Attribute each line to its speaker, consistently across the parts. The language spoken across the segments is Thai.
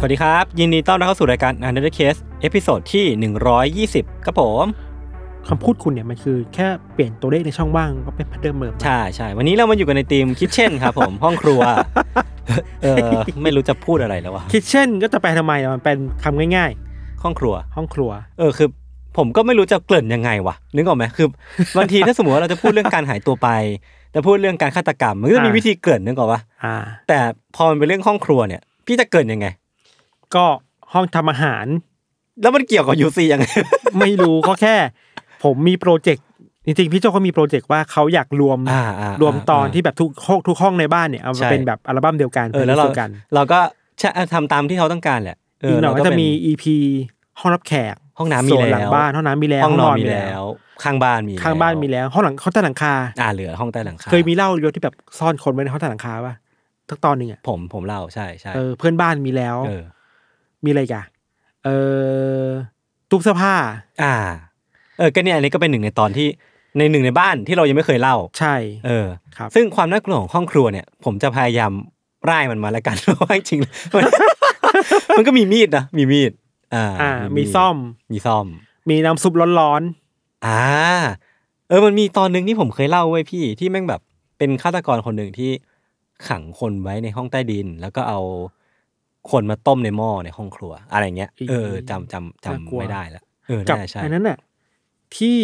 Speaker 1: สวัสดีครับ ยินดีต้อนรับเข้าสู่รายการ Untitled Case episode ที่ 120 ครับผม
Speaker 2: คำพูดคุณเนี่ยมันคือแค่เปลี่ยนตัวเลขในช่องว่างก็เป็น pattern เดิม
Speaker 1: ใช่ใช่วันนี้เรามาอยู่กันในทีมคิ t เช่นครับผม ห้องครัว เออไม่รู้จะพูดอะไรแล้ววะ
Speaker 2: kitchen ก็จะแปลทำไมอะมันเป็นคำง่าย
Speaker 1: ห้องครัว
Speaker 2: ๆห้องครัว
Speaker 1: เออคือผมก็ไม่รู้จะเกริ่นยังไงวะนึกออกไหมคือบางทีถ้าสมมติว่าเราจะพูดเรื่องการหายตัวไปจะพูดเรื่องการฆาตกรรมมันก็จะมี
Speaker 2: อ่า
Speaker 1: วิธีเกริ่นนึกออกปะ
Speaker 2: อ่า
Speaker 1: แต่พอมันเป็นเรื่องห้องครัวเนี่ย พี่จะเกริ่นยังไง
Speaker 2: ก็ห้องทำอาหาร
Speaker 1: แล้วมันเกี่ยวกับยูซียังไง
Speaker 2: ไม่รู้ก็แค่ ผมมีโปรเจกต์จริงๆพี่โจเขามีโปรเจกต์ว่าเขาอยากรวม
Speaker 1: อ่าอ่าร
Speaker 2: วมตอน
Speaker 1: อ่า
Speaker 2: ที่แบบทุกห้องทุกห้องในบ้านเนี่ยเอา
Speaker 1: ใช่
Speaker 2: มาเป็นแบบอัลบั้มเดียวกัน
Speaker 1: เออแล้วเรา
Speaker 2: ป็นกัน
Speaker 1: เราก็ใช่ทำตามที่เขาต้องการแหละเอี
Speaker 2: กหน่อยก็จะมี
Speaker 1: เป็น
Speaker 2: EP ห้องรับแขก
Speaker 1: ห้องน้ำมี
Speaker 2: ส่วน
Speaker 1: แล้ว
Speaker 2: หลังบ้านห้องน้ำมีแล้ว
Speaker 1: ห้องนอนมี
Speaker 2: มี
Speaker 1: แล้ว ข้างบ้านมี
Speaker 2: ข้างบ้านมีแล้ว ห้องหลังห้องใต้หลังคา
Speaker 1: อ่าเหลือห้องใต้หลังคา
Speaker 2: เคยมีเล่าเยอะที่แบบซ่อนคนไว้ในห้องใต้หลังคาป่ะทักตอนหนึ่งอะ
Speaker 1: ผมผมเล่าใช่ใช่
Speaker 2: เออเพื่อนบ้านมีแล้ว
Speaker 1: เออ
Speaker 2: มีอะไรอีกันเออตู้เสื้อผ้า
Speaker 1: อ่า เออก็เนี่ยอันนี้ก็เป็นหนึ่งในตอนที่ในหนึ่งในบ้านที่เรายังไม่เคยเล่า
Speaker 2: ใช่
Speaker 1: เออ
Speaker 2: ครับ
Speaker 1: ซึ่งความน่ากลัวของห้องครัวเนี่ย ผมจะพยายามร่ายมันมาแล้วกันเพราะว่าจริงๆมันมันก็มีมีดนะมีมีดอ่า
Speaker 2: อ่า มีซ่อม
Speaker 1: มีซ่อม
Speaker 2: มีน้ำซุปร้อน
Speaker 1: อ่า เออมันมีตอนหนึ่งที่ผมเคยเล่าไว้พี่ที่แม่งแบบเป็นฆาตกรคนหนึ่งที่ขังคนไว้ในห้องใต้ดิน แล้วก็เอา คนมาต้มในหม้อในห้องครัว อะไรเงี้ย เออจำจำจำไม่ได้แล้วเออ
Speaker 2: ๆกับ
Speaker 1: น่าจะใช่
Speaker 2: อันนั้นน่ะที่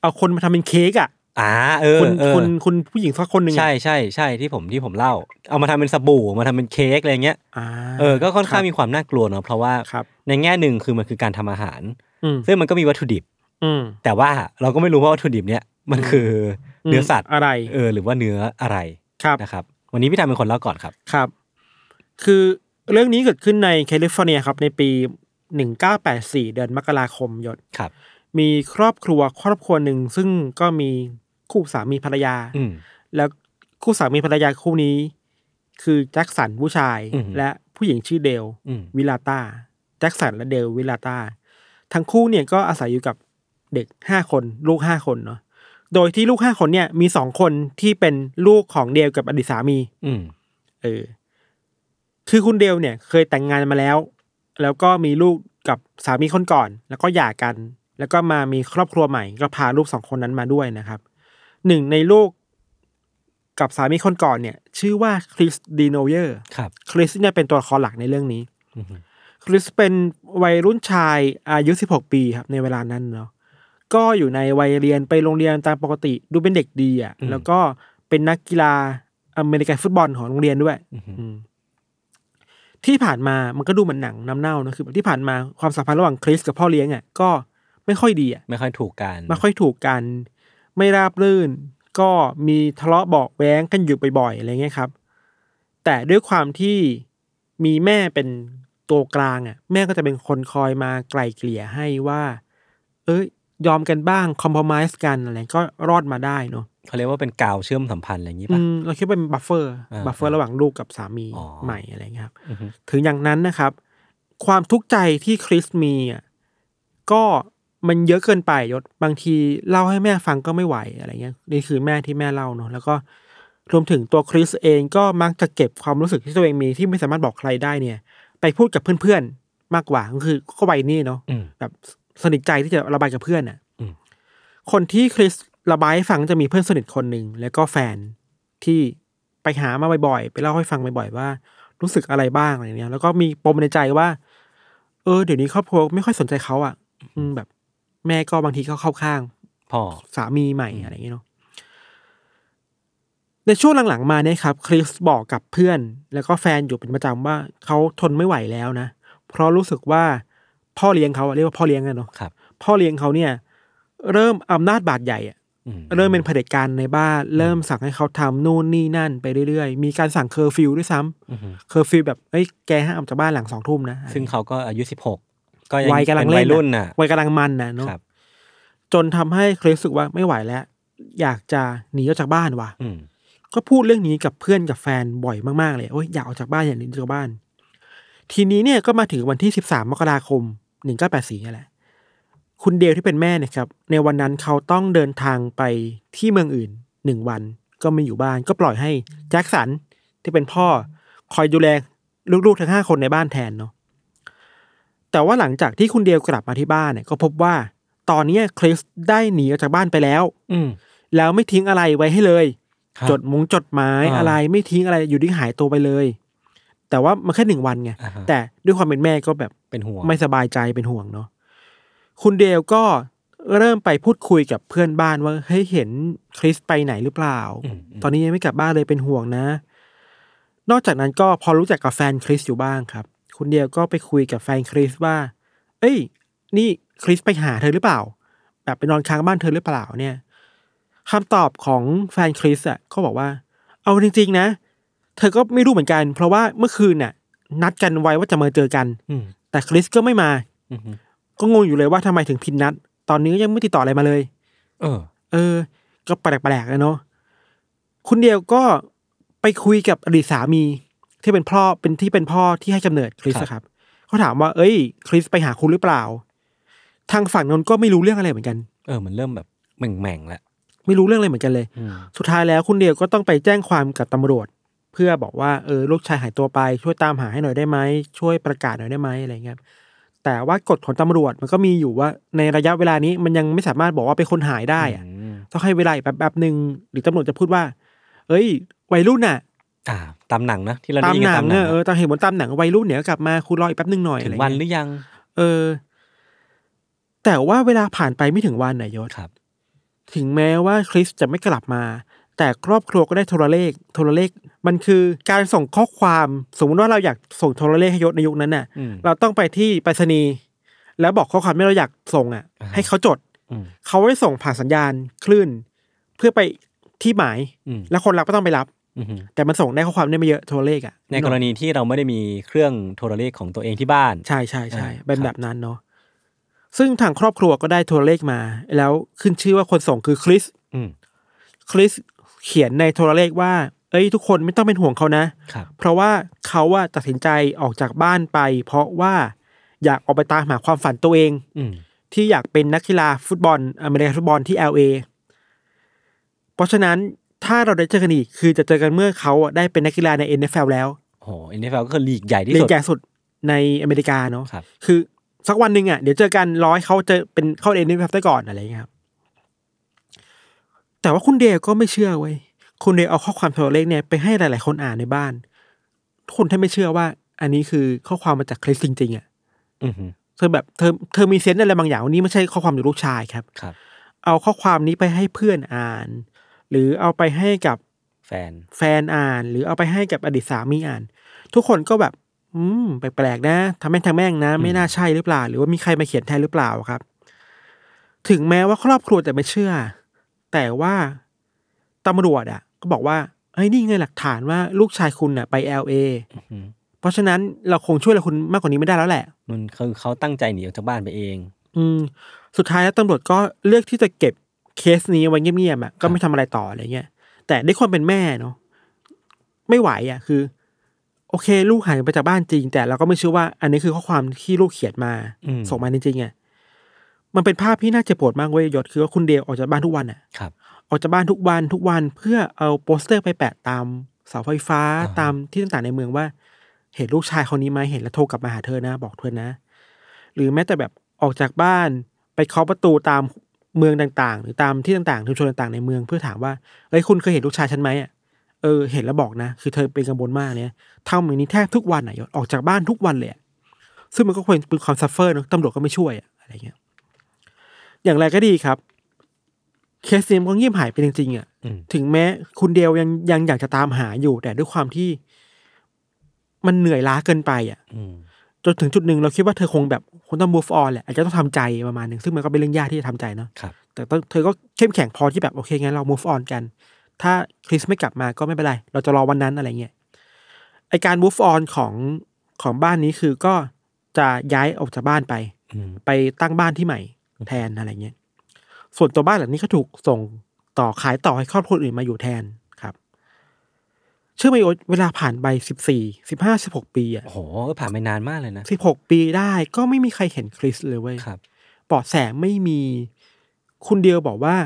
Speaker 2: เอาคนมาทำเป็นเค้กอะ
Speaker 1: อ่าเออ
Speaker 2: คุณ
Speaker 1: เออ
Speaker 2: คุณคุณผู้หญิงสักคนหนึ่งอะ
Speaker 1: ใช่ใช่ใช่ที่ผมที่ผมเล่า เอามาทำเป็นสบู่มาทำเป็นเค้กอะไรเงี้ย
Speaker 2: อ่า
Speaker 1: เออก็ค่อนข้าง
Speaker 2: รับ
Speaker 1: มีความน่ากลัวเนาะเพราะว่า
Speaker 2: ครับ
Speaker 1: ในแง่หนึ่งคือมันคือการทำอาหาร
Speaker 2: อืม
Speaker 1: ซึ่งมันก็มีวัตถุดิบ
Speaker 2: อืม
Speaker 1: แต่ว่าเราก็ไม่รู้ว่าวัตถุดิบเนี้ยมันคือเนื้อสัตว์
Speaker 2: อะไร
Speaker 1: เออ หรือว่าเนื้ออะไร
Speaker 2: ครับ
Speaker 1: นะครับ วันนี้พี่ธัญเป็นคนเล่าก่อนครับ
Speaker 2: ครับ คือ เรื่องนี้เกิดขึ้นในแคลิฟอร์เนียครับในปี 1984 เดือนมกราคมยชญ์
Speaker 1: ครับ
Speaker 2: มีครอบครัวครอบครัวหนึ่งซึ่งก็มีคู่สามีภรรยา
Speaker 1: อืม
Speaker 2: แล้วคู่สามีภรรยาคู่นี้ คือแจ็คสันผู้ชาย
Speaker 1: อืม
Speaker 2: และผู้หญิงชื่อเดล
Speaker 1: อืม
Speaker 2: วิลาตาแจ็คสันและเดลวิลาตาทั้งคู่เนี่ยก็อาศัยอยู่กับเด็กห้าคน ลูกห้าคนเนาะโดยที่ลูกห้าคนเนี่ยมีสองคนที่เป็นลูกของเดลกับอดีตสามี
Speaker 1: อืม
Speaker 2: เออ คือคุณเดลเนี่ยเคยแต่งงานมาแล้ว แล้วก็มีลูกกับสามีคนก่อน แล้วก็หย่ากัน แล้วก็มามีครอบครัวใหม่ ก็พาลูกสองคนนั้นมาด้วยนะครับหนึ่งในลูกกับสามีคนก่อนเนี่ย ชื่อว่าคริสดีโนเยอร์
Speaker 1: ครับ
Speaker 2: คริสเนี่ยเป็นตัวละครหลักในเรื่องนี้
Speaker 1: อืม
Speaker 2: คริสเป็นวัยรุ่นชายอายุ 16 ปีครับ ในเวลานั้นเนาะก็อยู่ในวัยเรียนไปโรงเรียนตามปกติ ดูเป็นเด็กดีอะ แล้วก็เป็นนักกีฬาอเมริกันฟุตบอลของโรงเรียนด้วย
Speaker 1: อืม
Speaker 2: อืม ที่ผ่านมามันก็ดูเหมือนหนังน้ำเน่านะคือแบบที่ผ่านมาความสัมพันธ์ระหว่างคริสกับพ่อเลี้ยงอะก็ไม่ค่อยดีอะ
Speaker 1: ไม่ค่อยถูกกัน
Speaker 2: ไม่ค่อยถูกกัน ไม่ราบรื่น ก็มีทะเลาะเบาะแว้งกันอยู่บ่อยๆอะไรเงี้ยครับ แต่ด้วยความที่มีแม่เป็นตัวกลางอะ แม่ก็จะเป็นคนคอยมาไกล่เกลี่ยให้ว่า เอ้ยยอมกันบ้างคอมเพลมไ s e กันอะไรก็รอดมาได้เนาะ
Speaker 1: เขาเรียกว่าเป็นกาวเชื่อมสัมพันธ์อะไรอย่างนี้ป่ะ อื
Speaker 2: มเราคิดว่าเป็น buffer อ่า buffer ระหว่างลูกกับสามี
Speaker 1: อ๋อ
Speaker 2: ใหม่อะไรเงี้ยครับ
Speaker 1: อือฮึ
Speaker 2: ถึงอย่างนั้นนะครับ ความทุกข์ใจที่คริสมีอะก็มันเยอะเกินไปยศบางทีเล่าให้แม่ฟังก็ไม่ไหวอะไรเงี้ยนี่คือแม่ที่แม่เล่าเนาะแล้วก็รวมถึงตัวคริสเองก็มักจะเก็บความรู้สึกที่ตัวเองมีที่ไม่สามารถบอกใครได้เนี่ย ไปพูดกับเพื่อนๆมากกว่าก็คือก็วัยนี่เนาะ
Speaker 1: อืม
Speaker 2: แบบสนิทใจที่จะระบายกับเพื่อนอะ
Speaker 1: อืม
Speaker 2: คนที่คริส ระบายให้ฟังจะมีเพื่อนสนิทคนหนึ่งแล้วก็แฟนที่ไปหามาบ่อยๆไปเล่าให้ฟังบ่อยๆว่า รู้สึกอะไรบ้างอะไรเนี้ยแล้วก็มีปมในใจว่า เออเดี๋ยวนี้ครอบครัวไม่ค่อยสนใจเขาอะ อืมแบบ แม่ก็บางทีก็เข้าข้าง
Speaker 1: พ่อ
Speaker 2: สามีใหม่อะไรอย่างเงี้ยเนาะในช่วงหลังๆมาเนี่ยครับคริสบอกกับเพื่อน แล้วก็แฟนอยู่เป็นประจำว่าเขาทนไม่ไหวแล้วนะเพราะรู้สึกว่าพ่อเลี้ยงเขาอะเรียกว่าพ่อเลี้ยงกันเนาะ
Speaker 1: ครับ
Speaker 2: พ่อเลี้ยงเขาเนี่ย เริ่มอำนาจบาตรใหญ่อะ
Speaker 1: อื
Speaker 2: เริ่มเป็นเผด็จการในบ้าน เริ่มสั่งให้เขาทำนู่นนี่นั่นไปเรื่อยๆ มีการสั่งเคอร์ฟิวด้วยซ้ำ
Speaker 1: อือฮึ
Speaker 2: เคอร์ฟิวแบบเอ้ยแกห้ามออกจากบ้านหลังสองทุ่มนะ
Speaker 1: ซึ่งเขาก็อายุสิบหกก็ยัง
Speaker 2: วัยกำลัง
Speaker 1: ป็
Speaker 2: เล่
Speaker 1: วันยรุ่นน่ะ
Speaker 2: วัยกำลังมันนะเนาะ
Speaker 1: ครับ
Speaker 2: จนทำให้คริสรู้สึกว่าไม่ไหวแล้ว อยากจะหนีออกจากบ้านว่ะ
Speaker 1: อืม
Speaker 2: ก็พูดเรื่องนี้กับเพื่อนกับแฟนบ่อยมากๆเลยโอ้ยอยากออกจากบ้านอยากหนีออกจากบ้าน ทีนี้เนี่ยก็มาถึงวันที่สิบสามมกราคมหนึ่งเก้าแปดสี่นี่แหละ คุณเดลที่เป็นแม่เนี่ยครับในวันนั้นเขาต้องเดินทางไปที่เมืองอื่นหนึ่งวันก็ไม่อยู่บ้านก็ปล่อยให้แจ็คสันที่เป็นพ่อคอยดูแลลูกๆทั้งห้าคนในบ้านแทนเนาะแต่ว่าหลังจากที่คุณเดลกลับมาที่บ้านเนี่ยก็พบว่าตอนเนี้ยคริสได้หนีออกจากบ้านไปแล้ว
Speaker 1: อืม
Speaker 2: แล้วไม่ทิ้งอะไรไว้ให้เลย
Speaker 1: ครับ
Speaker 2: จดมุงจดหมาย
Speaker 1: อ่า
Speaker 2: อะไรไม่ทิ้งอะไรอยู่ที่หายตัวไปเลย แต่ว่ามันแค่หนึ่งวันไง
Speaker 1: อ่าฮะ
Speaker 2: แต่ด้วยความเป็นแม่ก็แบบ
Speaker 1: เป็นห่วง
Speaker 2: ไม่สบายใจเป็นห่วงเนาะ คุณเดลก็เริ่มไปพูดคุยกับเพื่อนบ้านว่าเฮ้ยเห็นคริสไปไหนหรือเปล่า
Speaker 1: อืมอืม
Speaker 2: ตอนนี้ยังไม่กลับบ้านเลยเป็นห่วงนะ นอกจากนั้นก็พอรู้จักกับแฟนคริสอยู่บ้างครับ คุณเดลก็ไปคุยกับแฟนคริสว่า เอ้ย นี่คริสไปหาเธอหรือเปล่า แบบไปนอนค้างบ้านเธอหรือเปล่าเนี่ยคำตอบของแฟนคริสอะก็บอกว่า เอาจริงๆนะ เธอก็ไม่รู้เหมือนกัน เพราะว่าเมื่อคืนน่ะ นัดกันไว้ว่าจะมาเจอกัน
Speaker 1: อืม
Speaker 2: แต่คริสก็ไม่มา
Speaker 1: อืมฮึ
Speaker 2: ก็งงอยู่เลยว่าทำไมถึงผิดนัด ตอนนี้ก็ยังไม่ติดต่ออะไรมาเลย
Speaker 1: เออ
Speaker 2: เออ ก็แปลกๆเลยเนาะคุณเดียวก็ไปคุยกับอดีตสามีที่เป็นพ่อเป็นที่เป็นพ่อที่ให้กำเนิดคริส
Speaker 1: ครับ
Speaker 2: อะครับเขาถามว่า เอ้ย คริสไปหาคุณหรือเปล่า ทางฝั่งนนก็ไม่รู้เรื่องอะไรเหมือนกัน
Speaker 1: เออ มันเริ่มแบบแหม่งๆแล้ว
Speaker 2: ไม่รู้เรื่องอะไรเหมือนกันเลย
Speaker 1: อืม
Speaker 2: สุดท้ายแล้วคุณเดียวก็ต้องไปแจ้งความกับตำรวจ เพื่อบอกว่าเออลูกชายหายตัวไป ช่วยตามหาให้หน่อยได้ไหมช่วยประกาศหน่อยได้ไหมอะไรเงี้ย แต่ว่ากฎของตำรวจมันก็มีอยู่ว่าในระยะเวลานี้มันยังไม่สามารถบอกว่าเป็นคนหายได้อะ
Speaker 1: อืม
Speaker 2: ต้องให้เวลาอีกแป๊บแบบหนึ่งหรือตำรวจจะพูดว่า เอ้ย วัยรุ่นน่ะ
Speaker 1: อ่าตามหนังนะที่เรา
Speaker 2: ตาม
Speaker 1: ได้ยิน
Speaker 2: ห
Speaker 1: กัน
Speaker 2: นัง
Speaker 1: ตามหนั
Speaker 2: เน
Speaker 1: ง
Speaker 2: อะเออตามเห็นบนตามหนังวัยรุ่นเนี่ยก็กลับมาคุณรออีกแป๊บหนึ่งหน่อย
Speaker 1: ถึ
Speaker 2: อะไร
Speaker 1: งวันห
Speaker 2: เงี้ย
Speaker 1: รือยัง
Speaker 2: เออ แต่ว่าเวลาผ่านไปไม่ถึงวันน่ะยศ
Speaker 1: ครับ
Speaker 2: ถึงแม้ว่าคริสจะไม่กลับมา แต่ครอบครัวก็ได้โทรเลข โทรเลข มันคือการส่งข้อความสมมติว่าเราอยากส่งโทรเลขให้ยศในยุคนั้นน่ะ
Speaker 1: อืม
Speaker 2: เราต้องไปที่ไปรษณีย์แล้วบอกข้อความที่เราอยากส่งอะ
Speaker 1: อ่าฮะ
Speaker 2: ให้เขาจด
Speaker 1: อืม
Speaker 2: เขาได้ส่งผ่านสัญญาณคลื่น เพื่อไปที่หมาย
Speaker 1: อืม
Speaker 2: แล้วคนรับก็ต้องไปรับ
Speaker 1: อืมฮึ
Speaker 2: แต่มันส่งได้ข้อความได้ไม่เยอะโทรเลขอะ
Speaker 1: ในกรณีที่เราไม่ได้มีเครื่องโทรเลขของตัวเองที่บ้าน
Speaker 2: ใช่ใช่ใช่
Speaker 1: อ่า
Speaker 2: เป็น
Speaker 1: ครับ
Speaker 2: แบบนั้นเนาะซึ่งทางครอบครัวก็ได้โทรเลขมา แล้วขึ้นชื่อว่าคนส่งคือคริส
Speaker 1: อืม
Speaker 2: คริส เขียนในโทรเลขว่า เอ้ยทุกคนไม่ต้องเป็นห่วงเขานะ
Speaker 1: ครับ
Speaker 2: เพราะว่าเขาว่าตัดสินใจออกจากบ้านไป เพราะว่าอยากออกไปตามหาความฝันตัวเอง
Speaker 1: อืม
Speaker 2: ที่อยากเป็นนักกีฬาฟุตบอลอเมริกันฟุตบอลที่ LA เพราะฉะนั้นถ้าเราได้เจอกันอีกคือจะเจอกันเมื่อเขาอะได้เป็นนักกีฬาใน NFL แล้ว
Speaker 1: โอ้โห NFL ก็คือลีกใหญ่ที่
Speaker 2: ลี
Speaker 1: สุ
Speaker 2: ก
Speaker 1: ด
Speaker 2: ใหญ่สุดในอเมริกาเนาะ
Speaker 1: ครับ
Speaker 2: คือสักวันหนึ่งอะเดี๋ยวเจอกันร้อยเขาจะเป็นเข้าเอ็นเอฟได้ก่อนอะไรอย่างเงี้ยครับ แต่ว่าคุณเดลก็ไม่เชื่อเว้ยคุณเดลเอาข้อความโทรเลขเนี่ยไปให้หลาย ๆ คนอ่านในบ้านทุกคนถ้าไม่เชื่อว่า อันนี้คือข้อความมาจากคริสจริงๆอะ
Speaker 1: อืมฮึ
Speaker 2: เธอแบบเธอเธอมีเซนส์อะไรบางอย่างว่านี่ไม่ใช่ข้อความจากลูกชายครับ
Speaker 1: ครับ
Speaker 2: เอาข้อความนี้ไปให้เพื่อนอ่าน หรือเอาไปให้กับ
Speaker 1: แฟน
Speaker 2: แฟนอ่าน หรือเอาไปให้กับอดีตสามีอ่าน ทุกคนก็แบบ อืมแปลกๆนะทำแม่งทำแม่งนะ ไม่น่าใช่หรือเปล่า หรือว่ามีใครมาเขียนแทนหรือเปล่าครับ ถึงแม้ว่าครอบครัวจะไม่เชื่อ แต่ว่าตำรวจอะ ก็บอกว่าเฮ้ยนี่ไงหลักฐานว่าลูกชายคุณน่ะไปเอลเอ
Speaker 1: อือฮึ
Speaker 2: เพราะฉะนั้นเราคงช่วยอะไรคุณมากกว่านี้ไม่ได้แล้วแหละ
Speaker 1: มันคือเขาตั้งใจหนีออกจากบ้านไปเอง
Speaker 2: อืมสุดท้ายแล้วตำรวจก็เลือกที่จะเก็บเคสนี้ไว้เงียบๆอะก็ไม่ทำอะไรต่ออะไรเงี้ยแต่ด้วยความเป็นแม่เนาะไม่ไหวอะคือ โอเค ลูกหายไปจากบ้านจริง แต่เราก็ไม่เชื่อว่าอันนี้คือข้อความที่ลูกเขียนมา
Speaker 1: อืม
Speaker 2: ส่งมาจริงๆอะ มันเป็นภาพที่น่าเจ็บปวดมากเว้ยยศคือว่าคุณเดลออกจากบ้านทุกวันอะ
Speaker 1: ครับ
Speaker 2: ออกจากบ้านทุกวันทุกวันเพื่อเอาโปสเตอร์ไปแปะตามเสาไฟฟ้า
Speaker 1: อ่าฮะ
Speaker 2: ตามที่ต่างๆในเมืองว่า เห็นลูกชายคนนี้ไหมเห็นแล้วโทรกลับมาหาเธอนะ บอกเธอนะ หรือแม้แต่แบบออกจากบ้านไปเคาะประตูตามเมืองต่างๆ หรือตามที่ต่างๆชุมชนต่างๆในเมืองเพื่อถามว่าเอ้ยคุณเคยเห็นลูกชายฉันไหมอะเออเห็นแล้วบอกนะ คือเธอเป็นกังวลมากเนี่ยทำอย่างนี้แทบทุกวันอะยศออกจากบ้านทุกวันเลยอะซึ่งมันก็ควรเป็นความซัฟเฟอร์เนอะตำรวจก็ไม่ช่วยอะอะไรเงี้ย อย่างไรก็ดีครับ เคสนี้มันก็เงียบหายไปจริงๆอะ
Speaker 1: อืม
Speaker 2: ถึงแม้คุณเดียวยังยังอยากจะตามหาอยู่ แต่ด้วยความที่ มันเหนื่อยล้าเกินไปอะ
Speaker 1: อืม
Speaker 2: จนถึงจุดหนึ่งเราคิดว่าเธอคงแบบคงต้อง move on แหละอาจจะต้องทำใจประมาณหนึ่งซึ่งมันก็เป็นเรื่องยากที่จะทำใจเนาะ
Speaker 1: ครับ
Speaker 2: แต่ต้องเธอก็เข้มแข็งพอที่แบบโอเคงั้นเรา move on กัน ถ้าคริสไม่กลับมาก็ไม่เป็นไร เราจะรอวันนั้นอะไรเงี้ยไอการ move on ของของบ้านนี้คือก็จะย้ายออกจากบ้านไป
Speaker 1: อืม
Speaker 2: ไปตั้งบ้านที่ใหม่ แทนอะไรเงี้ย ส่วนตัวบ้านหลังนี้ก็ถูกส่งต่อขายต่อให้ครอบครัวอื่นมาอยู่แทนครับ เชื่อไหมโอ๊ตเวลาผ่านไปสิบสี่สิบห้าสิบหกปีอะ
Speaker 1: โอ้โหก็ผ่านไปนานมากเลยนะ
Speaker 2: สิบหกปีได้ก็ไม่มีใครเห็นคริสเลยเว้ย
Speaker 1: ครับ
Speaker 2: เบาะแสไม่มีคุณเดียวบอกว่า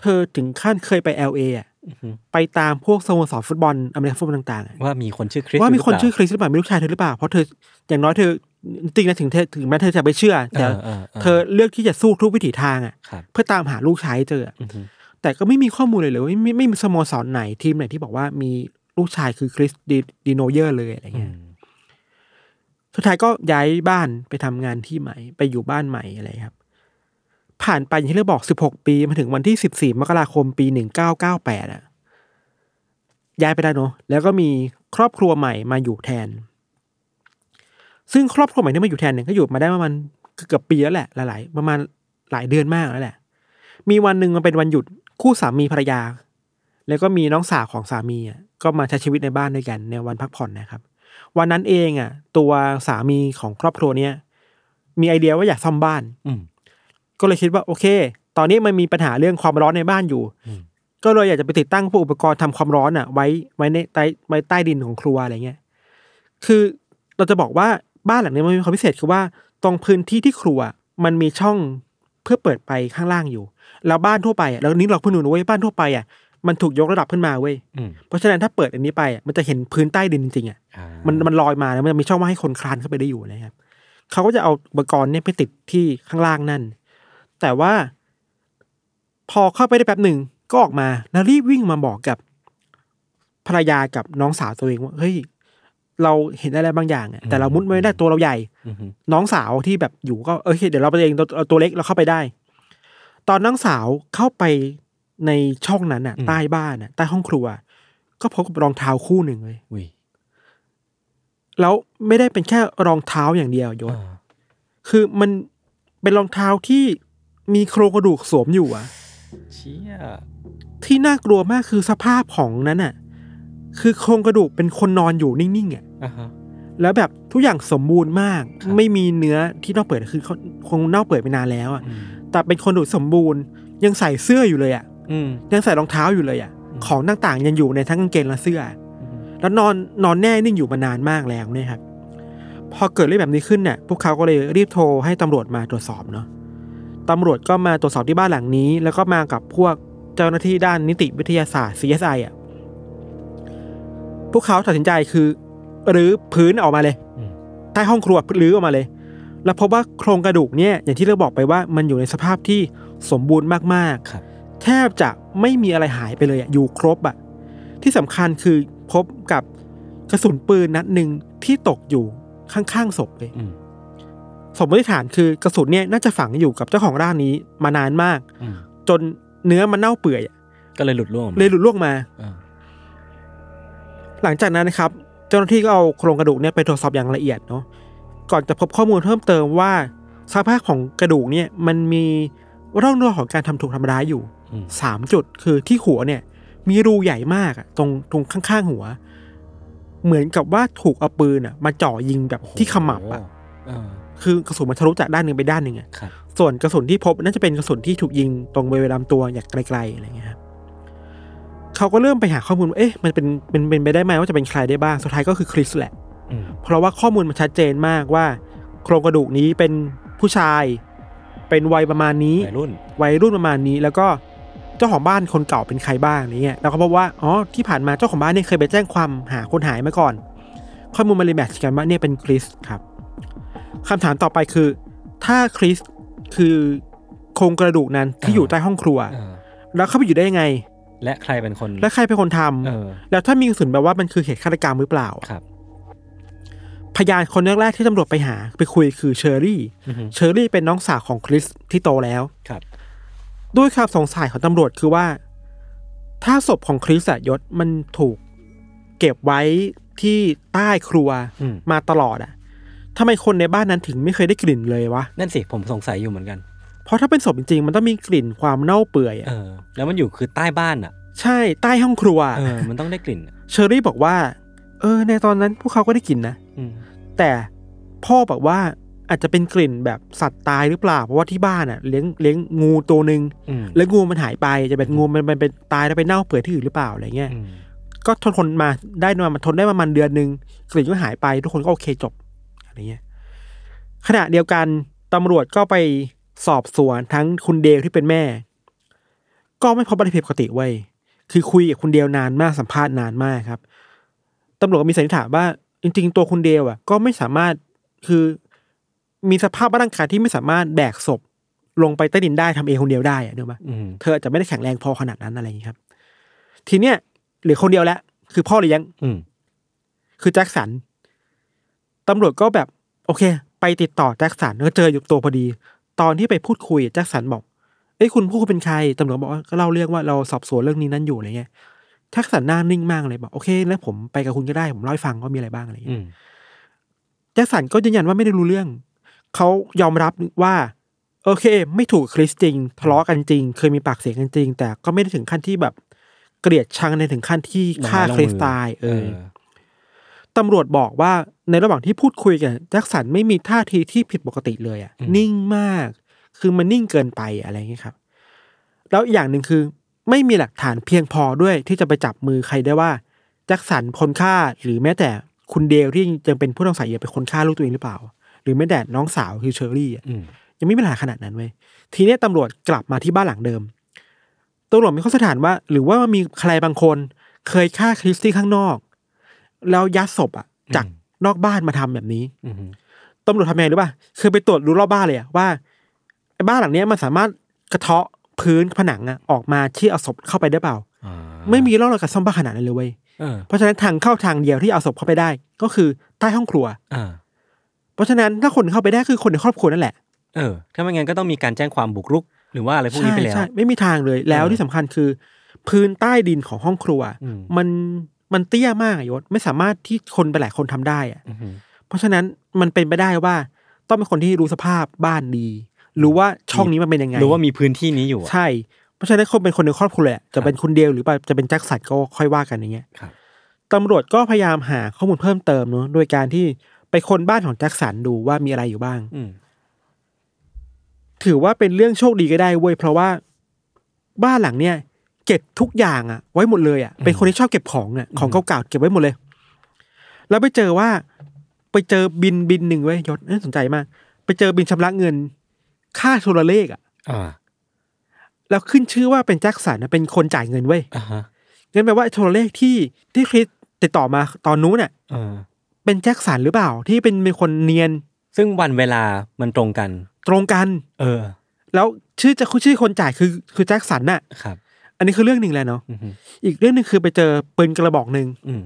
Speaker 2: เธอถึงขั้นเคยไป LA อะ
Speaker 1: อือฮึ
Speaker 2: ไปตามพวกสโมสรฟุตบอลอเมริกันฟุตบอลต่างๆอะ
Speaker 1: ว่ามีคนชื่อคริส
Speaker 2: ว่ามีคน
Speaker 1: หรื
Speaker 2: ชื่อ
Speaker 1: เป
Speaker 2: คริสหรือเปล่ามีลูกชายเธอหรือเปล่า เพราะเธออย่างน้อยเธอ จริงๆนะถึงเธอถึงแม้เธอจะไม่เชื่อ แต่
Speaker 1: เออเออเออ
Speaker 2: เธอเลือกที่จะสู้ทุกวิถีทางอะ
Speaker 1: ครับ
Speaker 2: เพื่อตามหาลูกชายให้เจออะ
Speaker 1: อือฮึ
Speaker 2: แต่ก็ไม่มีข้อมูลเลยเลยไม่ไม่ไม่มีสโมสรไหนทีมไหนที่บอกว่ามีลูกชายคือคริสดีดีโนเยอร์เลยอะไรเงี้ยอื
Speaker 1: ม
Speaker 2: สุดท้ายก็ย้ายบ้านไปทำงานที่ใหม่ ไปอยู่บ้านใหม่อะไรครับ ผ่านไปอย่างที่เราบอก16ปีมาถึงวันที่14มกราคมปี1998อะย้ายไปได้เนอะแล้วก็มีครอบครัวใหม่มาอยู่แทน ซึ่งครอบครัวใหม่ที่มาอยู่แทนเนี่ยก็อยู่มาได้ประมาณเกือบปีแล้วแหละหลายๆประมาณหลายเดือนมากแล้วแหละ มีวันหนึ่งมันเป็นวันหยุดคู่สามีภรรยา แล้วก็มีน้องสาวของสามีอะก็มาใช้ชีวิตในบ้านด้วยกันในวันพักผ่อนนะครับ วันนั้นเองอะ ตัวสามีของครอบครัวเนี้ยมีไอเดียว่าอยากซ่อมบ้าน
Speaker 1: อืม
Speaker 2: ก็เลยคิดว่าโอเค ตอนนี้มันมีปัญหาเรื่องความร้อนในบ้านอยู่
Speaker 1: อืม
Speaker 2: ก็เลยอยากจะไปติดตั้งพวกอุปกรณ์ทำความร้อนอะ ไว้ไว้ในใต้ไว้ใต้ดินของครัวอะไรเงี้ย คือเราจะบอกว่า บ้านหลังนี้มันมีความพิเศษคือว่าตรงพื้นที่ที่ครัวมันมีช่องเพื่อเปิดไปข้างล่างอยู่ แล้วบ้านทั่วไปอะแล้วนี้เราเพิ่งรู้นะเว้ยบ้านทั่วไปอะมันถูกยกระดับขึ้นมาเว้ย
Speaker 1: อืม
Speaker 2: เพราะฉะนั้นถ้าเปิดอันนี้ไปอะมันจะเห็นพื้นใต้ดินจริงๆอะ
Speaker 1: อ่า
Speaker 2: มันมันลอยมาแล้วมันจะมีช่องว่างให้คนคลานเข้าไปได้อยู่นะครับเขาก็จะเอาอุปกรณ์เนี่ยไปติดที่ข้างล่างนั่น แต่ว่า พอเข้าไปได้แป๊บหนึ่งก็ออกมาแล้วรีบวิ่งมาบอกกับภรรยากับน้องสาวตัวเองว่าเฮ้ย เราเห็นอะไรบางอย่างอะแต่เรามุดไม่ได้ตัวเราใหญ่
Speaker 1: อือฮึ
Speaker 2: น้องสาวที่แบบอยู่ก็เออโอเคเดี๋ยวเราไปเองตัวเอาตัวเล็กเราเข้าไปได้ ตอนน้องสาวเข้าไปในช่องนั้นอะ ใต้บ้านอะใต้ห้องครัว ก็พบกับรองเท้าคู่หนึ่งเลย
Speaker 1: อุ้ย
Speaker 2: แล้วไม่ได้เป็นแค่รองเท้าอย่างเดียวยศ
Speaker 1: อ่า
Speaker 2: คือมันเป็นรองเท้าที่มีโครงกระดูกสวมอยู่อะ
Speaker 1: เชี่ย
Speaker 2: ที่น่ากลัวมากคือสภาพของนั้นอะ คือโครงกระดูกเป็นคนนอนอยู่นิ่งๆอะ
Speaker 1: อ่าฮะ
Speaker 2: แล้วแบบทุกอย่างสมบูรณ์มาก
Speaker 1: ครับ
Speaker 2: ไม่มีเนื้อที่เน่าเปื่อยคือเขาคงเน่าเปื่อยไปนานแล้วอะ
Speaker 1: อืม
Speaker 2: แต่เป็นคนดูสมบูรณ์ ยังใส่เสื้ออยู่เลยอะ
Speaker 1: อืม
Speaker 2: ยังใส่รองเท้าอยู่เลยอะ
Speaker 1: อืม
Speaker 2: ของต่างๆยังอยู่ในทั้งกางเกงและเสื้อ
Speaker 1: อืม
Speaker 2: แล้วนอนนอนแน่นิ่งอยู่มานานมากแล้วเนี่ยครับ พอเกิดเรื่องแบบนี้ขึ้นเนี่ยพวกเขาก็เลยรีบโทรให้ตำรวจมาตรวจสอบเนาะตำรวจก็มาตรวจสอบที่บ้านหลังนี้ แล้วก็มากับพวกเจ้าหน้าที่ด้านนิติวิทยาศาสตร์ CSI อะ พวกเขาตัดสินใจคือหรือพื้นออกมาเลย
Speaker 1: อืม
Speaker 2: ใต้ห้องครัวรื้อออกมาเลย แล้วพบว่าโครงกระดูกเนี่ยอย่างที่เราบอกไปว่ามันอยู่ในสภาพที่สมบูรณ์มากๆ
Speaker 1: ครับ
Speaker 2: แทบจะไม่มีอะไรหายไปเลยอะอยู่ครบอะที่สำคัญคือพบกับกระสุนปืนนัดหนึ่งที่ตกอยู่ข้างๆศพเลย
Speaker 1: อืม
Speaker 2: สมมติฐานคือกระสุนเนี่ยน่าจะฝังอยู่กับเจ้าของร่างนี้มานานมาก
Speaker 1: อืม
Speaker 2: จนเนื้อมันเน่าเปื่อยอะ
Speaker 1: ก็เลยหลุดร่วงออกมา
Speaker 2: เลยหลุดล่วงมา
Speaker 1: อ่า
Speaker 2: หลังจากนั้นนะครับเจ้าหน้าที่ก็เอาโครงกระดูกเนี่ยไปตรวจสอบอย่างละเอียดเนาะก่อนจะพบข้อมูลเพิ่มเติมว่าสภาพของกระดูกเนี่ยมันมีร่องรอยของการทำถูกทำร้ายอยู่
Speaker 1: อืม
Speaker 2: สามจุดคือที่หัวเนี่ย มีรูใหญ่มากอะตรงตรงข้างๆหัว เหมือนกับว่าถูกเอาปืนอะมาจ่อยิงแบบที่ขมับอะ
Speaker 1: อ่า
Speaker 2: คือกระสุนมันทะลุจากด้านหนึ่งไปด้านหนึ่งอะ
Speaker 1: ครับ
Speaker 2: ส่วนกระสุนที่พบน่าจะเป็นกระสุนที่ถูกยิงตรงบริเวณลำตัวอย่างไกลๆอะไรเงี้ยครับ เขาก็เริ่มไปหาข้อมูลว่าเอ๊ะมันเป็นเป็นเป็นไปได้ไหมว่าจะเป็นใครได้บ้างสุดท้ายก็คือคริสแหละ
Speaker 1: อืม
Speaker 2: เพราะว่าข้อมูลมันชัดเจนมากว่า โครงกระดูกนี้เป็นผู้ชาย เป็นวัยประมาณนี้
Speaker 1: วัยรุ่น
Speaker 2: วัยรุ่นประมาณนี้ แล้วก็เจ้าของบ้านคนเก่าเป็นใครบ้างอะไรเงี้ยแล้วก็พบว่าอ๋อที่ผ่านมาเจ้าของบ้านเนี่ยเคยไปแจ้งความหาคนหายมาก่อน ข้อมูลมันเลยแมทช์กันว่าเนี่ยเป็นคริสครับคำถามต่อไปคือ ถ้าคริสคือโครงกระดูกนั้นที่อยู่ใต้ห้องครัว
Speaker 1: อ่า
Speaker 2: แล้วเข้าไปอยู่ได้ยังไง
Speaker 1: และใครเป็นคน
Speaker 2: และใครเป็นคนทำ
Speaker 1: เออ
Speaker 2: แล้วถ้ามีกระสุนแบบว่ามันคือเหตุฆาตกรรมหรือเปล่า
Speaker 1: ครับ
Speaker 2: พยานคนแรกๆที่ตำรวจไปหา ไปคุยคือเชอรี่
Speaker 1: อือฮึ
Speaker 2: เชอรี่เป็นน้องสาวของคริสที่โตแล้ว
Speaker 1: ครับ
Speaker 2: ด้วยความสงสัยของตำรวจคือว่า ถ้าศพของคริสอะยศมันถูกเก็บไว้ที่ใต้ครัว
Speaker 1: อืม
Speaker 2: มาตลอดอะทำไมคนในบ้านนั้นถึงไม่เคยได้กลิ่นเลยวะ
Speaker 1: นั่นสิผมสงสัยอยู่เหมือนกัน
Speaker 2: เพราะถ้าเป็นศพจริงๆ มันต้องมีกลิ่นความเน่าเปื่อยอะ
Speaker 1: เออ แล้วมันอยู่คือใต้บ้านอะ
Speaker 2: ใช่ใต้ห้องครัว
Speaker 1: เออ มันต้องได้กลิ่นอะ
Speaker 2: เชอรี่บอกว่า เออ ในตอนนั้นพวกเขาก็ได้กลิ่นนะ
Speaker 1: อืม
Speaker 2: แต่พ่อบอกว่าอาจจะเป็นกลิ่นแบบสัตว์ตายหรือเปล่า เพราะว่าที่บ้านอะเลี้ยงเลี้ยงงูตัวหนึ่ง
Speaker 1: อืม
Speaker 2: แล้วงูมันหายไปจะเป็นงูมันมันเป็นตายแล้วไปเน่าเปื่อยที่อื่นหรือเปล่าอะไรเงี้ย
Speaker 1: อืม
Speaker 2: ก็ทนทนมาได้มามันทนได้ประมาณเดือนหนึ่งกลิ่นก็หายไปทุกคนก็โอเคจบอะไรเงี้ยขณะเดียวกันตำรวจก็ไป สอบสวนทั้งคุณเดลที่เป็นแม่ ก็ไม่พบอะไรผิดปกติเว้ยคือคุยกับคุณเดลนานมากสัมภาษณ์นานมากครับตำรวจก็มีสันนิษฐานว่าจริง ๆ ตัวคุณเดลอะ ก็ไม่สามารถคือมีสภาพร่างกายที่ไม่สามารถแบกศพลงไปใต้ดินได้ทำเองคนเดียวได้อะเนกอะปะ
Speaker 1: อืม
Speaker 2: เธออาจจะไม่ได้แข็งแรงพอขนาดนั้นอะไรอย่างนี้ครับ ทีเนี้ยเหลือคนเดียวแล้วคือพ่อเลี้ยง
Speaker 1: อืม
Speaker 2: คือแจ็คสันตำรวจก็แบบ โอเค ไปติดต่อแจ็คสันก็เจออยู่ตัวพอดี ตอนที่ไปพูดคุยแจ็คสันบอกเอ้ยคุณพูดคุณเป็นใครตำรวจบอกว่าก็เล่าเรื่องว่าเราสอบสวนเรื่องนี้นั่นอยู่อะไรเงี้ยแจ็คสันหน้านิ่งมากเลยบอกโอเคแล้วผมไปกับคุณก็ได้ผมเล่าให้ฟังว่ามีอะไรบ้างอะไร
Speaker 1: อื
Speaker 2: เงี้ย
Speaker 1: ม
Speaker 2: แจ็คสันก็ยืนยันว่าไม่ได้รู้เรื่องเขายอมรับว่าโอเค ไม่ถูกคริสจริงทะเลาะกันจริง เคยมีปากเสียงกันจริง แต่ก็ไม่ได้ถึงขั้นที่แบบเกลียดชังในถึงขั้นที่ฆ่า
Speaker 1: ลงไม้ลง
Speaker 2: คริส
Speaker 1: มือ
Speaker 2: ตายเอ
Speaker 1: เอ
Speaker 2: อ
Speaker 1: อ
Speaker 2: ตำรวจบอกว่า ในระหว่างที่พูดคุยกันแจ็คสันไม่มีท่าทีที่ผิดปกติเลยอะ่ะ
Speaker 1: อืม
Speaker 2: นิ่งมาก คือมันนิ่งเกินไปอะไรอย่างเงี้ยครับ แล้วอีกอย่างหนึ่งคือไม่มีหลักฐานเพียงพอด้วยที่จะไปจับมือใครได้ว่าแจ็คสันคนฆ่าหรือแม้แต่คุณเดลที่ยังเป็นผู้ต้องสงสัยอยู่เป็นคนฆ่าลูกตัวเองหรือเปล่า หรือแม้แต่น้องสาวคือเชอรี่อะ
Speaker 1: อืม
Speaker 2: ยังไม่มีหลักฐานขนาดนั้นเว้ยทีเนี้ยตำรวจกลับมาที่บ้านหลังเดิมตำรวจมีข้อสันนิษฐานว่า หรือว่ามีใครบางคนเคยฆ่าคริสตี้ข้างนอก แล้วยัดศพอะจาก นอกบ้านมาทำแบบนี้
Speaker 1: อืม
Speaker 2: ตำรวจทำยังไงรู้ป่ะคือไปตรวจดูรอบบ้านเลยอะว่าไอ้บ้านหลังเนี้ยมันสามารถกระเทาะพื้นผนังอะออกมาที่เอาศพเข้าไปได้เปล่า
Speaker 1: อ่า
Speaker 2: ไม่มีร่องรอยการซ่อมบ้านขนาดนั้นเลยเว้ย
Speaker 1: เออ
Speaker 2: เพราะฉะนั้นทางเข้าทางเดียวที่เอาศพเข้าไปได้ ก็คือใต้ห้องครัว
Speaker 1: อ่า
Speaker 2: เพราะฉะนั้นถ้าคนเข้าไปได้คือคนในครอบครัวนั่นแหละ
Speaker 1: เออถ้าไม่งั้นก็ต้องมีการแจ้งความบุกรุก หรือว่าอะไรพวกนี้ไปแล้ว
Speaker 2: ใช่ใช่ไม่มีทางเลยแล้ว
Speaker 1: เออ
Speaker 2: ที่สำคัญคือ พื้นใต้ดินของห้องครัว
Speaker 1: อืม
Speaker 2: มัน มันเตี้ยมากอะยศไม่สามารถที่คนไปหลายคนทำได้อะ
Speaker 1: อืม
Speaker 2: เพราะฉะนั้นมันเป็นไปได้ว่า ต้องเป็นคนที่รู้สภาพบ้านดีรู้ว่าช่องนี้มันเป็นยังไง
Speaker 1: หรือว่ามีพื้นที่นี้อยู่อะ
Speaker 2: ใช่ เพราะฉะนั้นคนเป็นคนในครอบครัวแหละจะเป็นคุณเดียวหรือจะเป็นแจ็คสันก็ค่อยว่ากันอย่างเงี้ย
Speaker 1: ครับ
Speaker 2: ตำรวจก็พยายามหาข้อมูลเพิ่มเติมเนอะโดยการที่ไปค้นบ้านของแจ็คสันดูว่ามีอะไรอยู่บ้าง
Speaker 1: อืม
Speaker 2: ถือว่าเป็นเรื่องโชคดีก็ได้เว้ยเพราะว่าบ้านหลังเนี่ย เก็บทุกอย่างอะไว้หมดเลยอะเป็นคนที่ชอบเก็บของอะของเก่าๆเก็บไว้หมดเลย แล้วไปเจอว่า ไปเจอบินบินหนึ่งเว้ยยศน่าสนใจมาก ไปเจอบินชำระเงิน ค่าโทรเลขอะ
Speaker 1: อ่า
Speaker 2: แล้วขึ้นชื่อว่าเป็นแจ็คสันนะเป็นคนจ่ายเงินเว้ย
Speaker 1: อ่าฮะ
Speaker 2: งั้นแปลว่าไอ้โทรเลขที่ที่คริสติดต่อมาตอนนู้นน่ะ
Speaker 1: เออ
Speaker 2: เป็นแจ็คสันหรือเปล่า ที่เป็นเป็นคนเนียน
Speaker 1: ซึ่งวันเวลามันตรงกัน
Speaker 2: ตรงกัน
Speaker 1: เออ
Speaker 2: แล้วชื่อจะชื่อคนจ่ายคือคือแจ็คสันน่ะ
Speaker 1: ครับ
Speaker 2: อันนี้คือเรื่องหนึ่งแหละเนาะ
Speaker 1: อืม
Speaker 2: อีกเรื่องหนึ่งคือไปเจอปืนกระบอกหนึ่ง
Speaker 1: อืม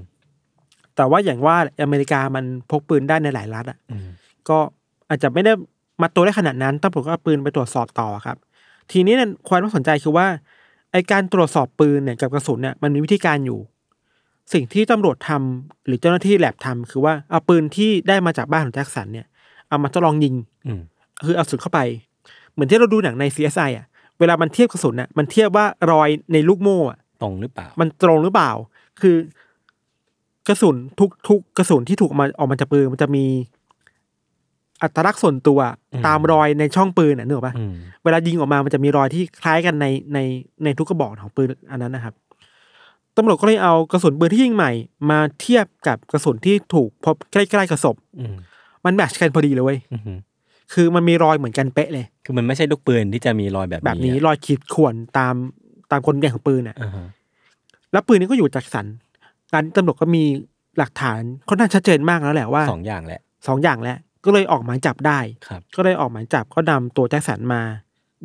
Speaker 2: แต่ว่าอย่างว่าอเมริกามันพกปืนได้ในหลายรัฐอะ
Speaker 1: อืม
Speaker 2: ก็อาจจะไม่ได้มาตัวได้ขนาดนั้นตำรวจก็เอาปืนไปตรวจสอบต่อครับ ทีนี้เนี่ยความน่าสนใจคือว่าไอการตรวจสอบปืนเนี่ยกับกระสุนเนี่ยมันมีวิธีการอยู่ สิ่งที่ตำรวจทำหรือเจ้าหน้าที่แลบทำคือว่าเอาปืนที่ได้มาจากบ้านของแจ็คสันเนี่ยเอามาทดลองยิง
Speaker 1: อืม
Speaker 2: คือเอากระสุนเข้าไป เหมือนที่เราดูหนังใน CSI อะ เวลามันเทียบกระสุนน่ะมันเทียบว่ารอยในลูกโม่อะ
Speaker 1: ตรงหรือเปล่า
Speaker 2: มันตรงหรือเปล่า คือกระสุนทุกทุกกระสุนที่ถูกเอามาออกมาจากปืนมันจะมี อัตลักษณ์ส่วนตัว
Speaker 1: อืม
Speaker 2: ตามรอยในช่องปืนอะนึกออกปะ
Speaker 1: อืม
Speaker 2: เวลายิงออกมามันจะมีรอยที่คล้ายกันในในในทุกกระบอกของปืนอันนั้นนะครับตำรวจก็เลยเอากระสุนปืนที่ยิงใหม่ มาเทียบกับกระสุนที่ถูกพบใกล้ๆกับศพ
Speaker 1: อืม
Speaker 2: มันแมทชกันพอดีเลยเว้ย
Speaker 1: อืม
Speaker 2: คือมันมีรอยเหมือนกันเป๊ะเลย
Speaker 1: คือมันไม่ใช่ลูกปืนที่จะมีรอยแบบ
Speaker 2: แบบนี้
Speaker 1: อะ
Speaker 2: รอยขีดข่วนตามตามกลไกของปืนอะ
Speaker 1: อ่าฮะ
Speaker 2: แล้วปืนนี้ก็อยู่จากสันการตำรวจก็มีหลักฐานค่อนข้างชัดเจนมากแล้วแหละว่า
Speaker 1: สองอย่างแหละ
Speaker 2: สองอย่างแล้วก็เลยออกหมายจับได้
Speaker 1: ครับ
Speaker 2: ก็เลยออกหมายจับก็นำตัวแจ็คสันมา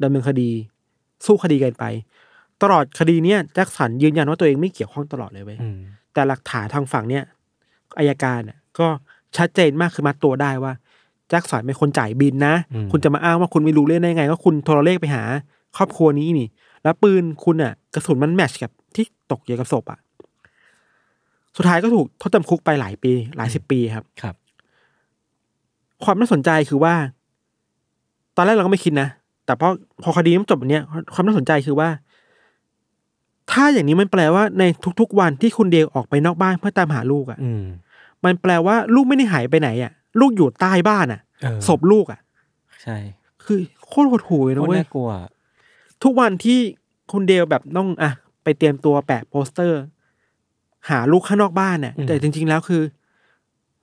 Speaker 2: ดำเนินคดี สู้คดีกันไป ตลอดคดีเนี้ยแจ็คสันยืนยันว่าตัวเองไม่เกี่ยวข้องตลอดเลยเว้ย
Speaker 1: อืม
Speaker 2: แต่หลักฐานทางฝั่งเนี้ยอายการน่ะก็ชัดเจนมากคือมัดตัวได้ว่า แจ็คสันเป็นคนจ่ายบินนะ คุณจะมาอ้างว่าคุณไม่รู้เรื่องได้ไง ก็คุณโทรเลขไปหา ครอบครัวนี้นี่ แล้วปืนคุณอะ กระสุนมันแมทช์กับที่ตกอยู่กับศพอะ สุดท้ายก็ถูกโทษจำคุกไปหลายปี หลายสิบปีครับ
Speaker 1: ครับ
Speaker 2: ความน่าสนใจคือว่า ตอนแรกเราก็ไม่คิดนะแต่พอพอคดีมันจบแบบเนี้ยความน่าสนใจคือว่า ถ้าอย่างนี้มันแปลว่าในทุกๆวันที่คุณเดลออกไปนอกบ้านเพื่อตามหาลูกอะ
Speaker 1: อืม
Speaker 2: มันแปลว่าลูกไม่ได้หายไปไหนอะ ลูกอยู่ใต้บ้านอะ
Speaker 1: เออ
Speaker 2: ศพลูกอะ
Speaker 1: ใช่
Speaker 2: คือโคตรหดหูเลย
Speaker 1: โค
Speaker 2: นะ
Speaker 1: ตร
Speaker 2: เว้ย
Speaker 1: น่ากลัว
Speaker 2: ทุกวันที่คุณเดลแบบต้องอะไปเตรียมตัวแปะโปสเตอร์ หาลูกข้างนอกบ้านเนี่ย
Speaker 1: อืม
Speaker 2: แต่จริง ๆ แล้วคือ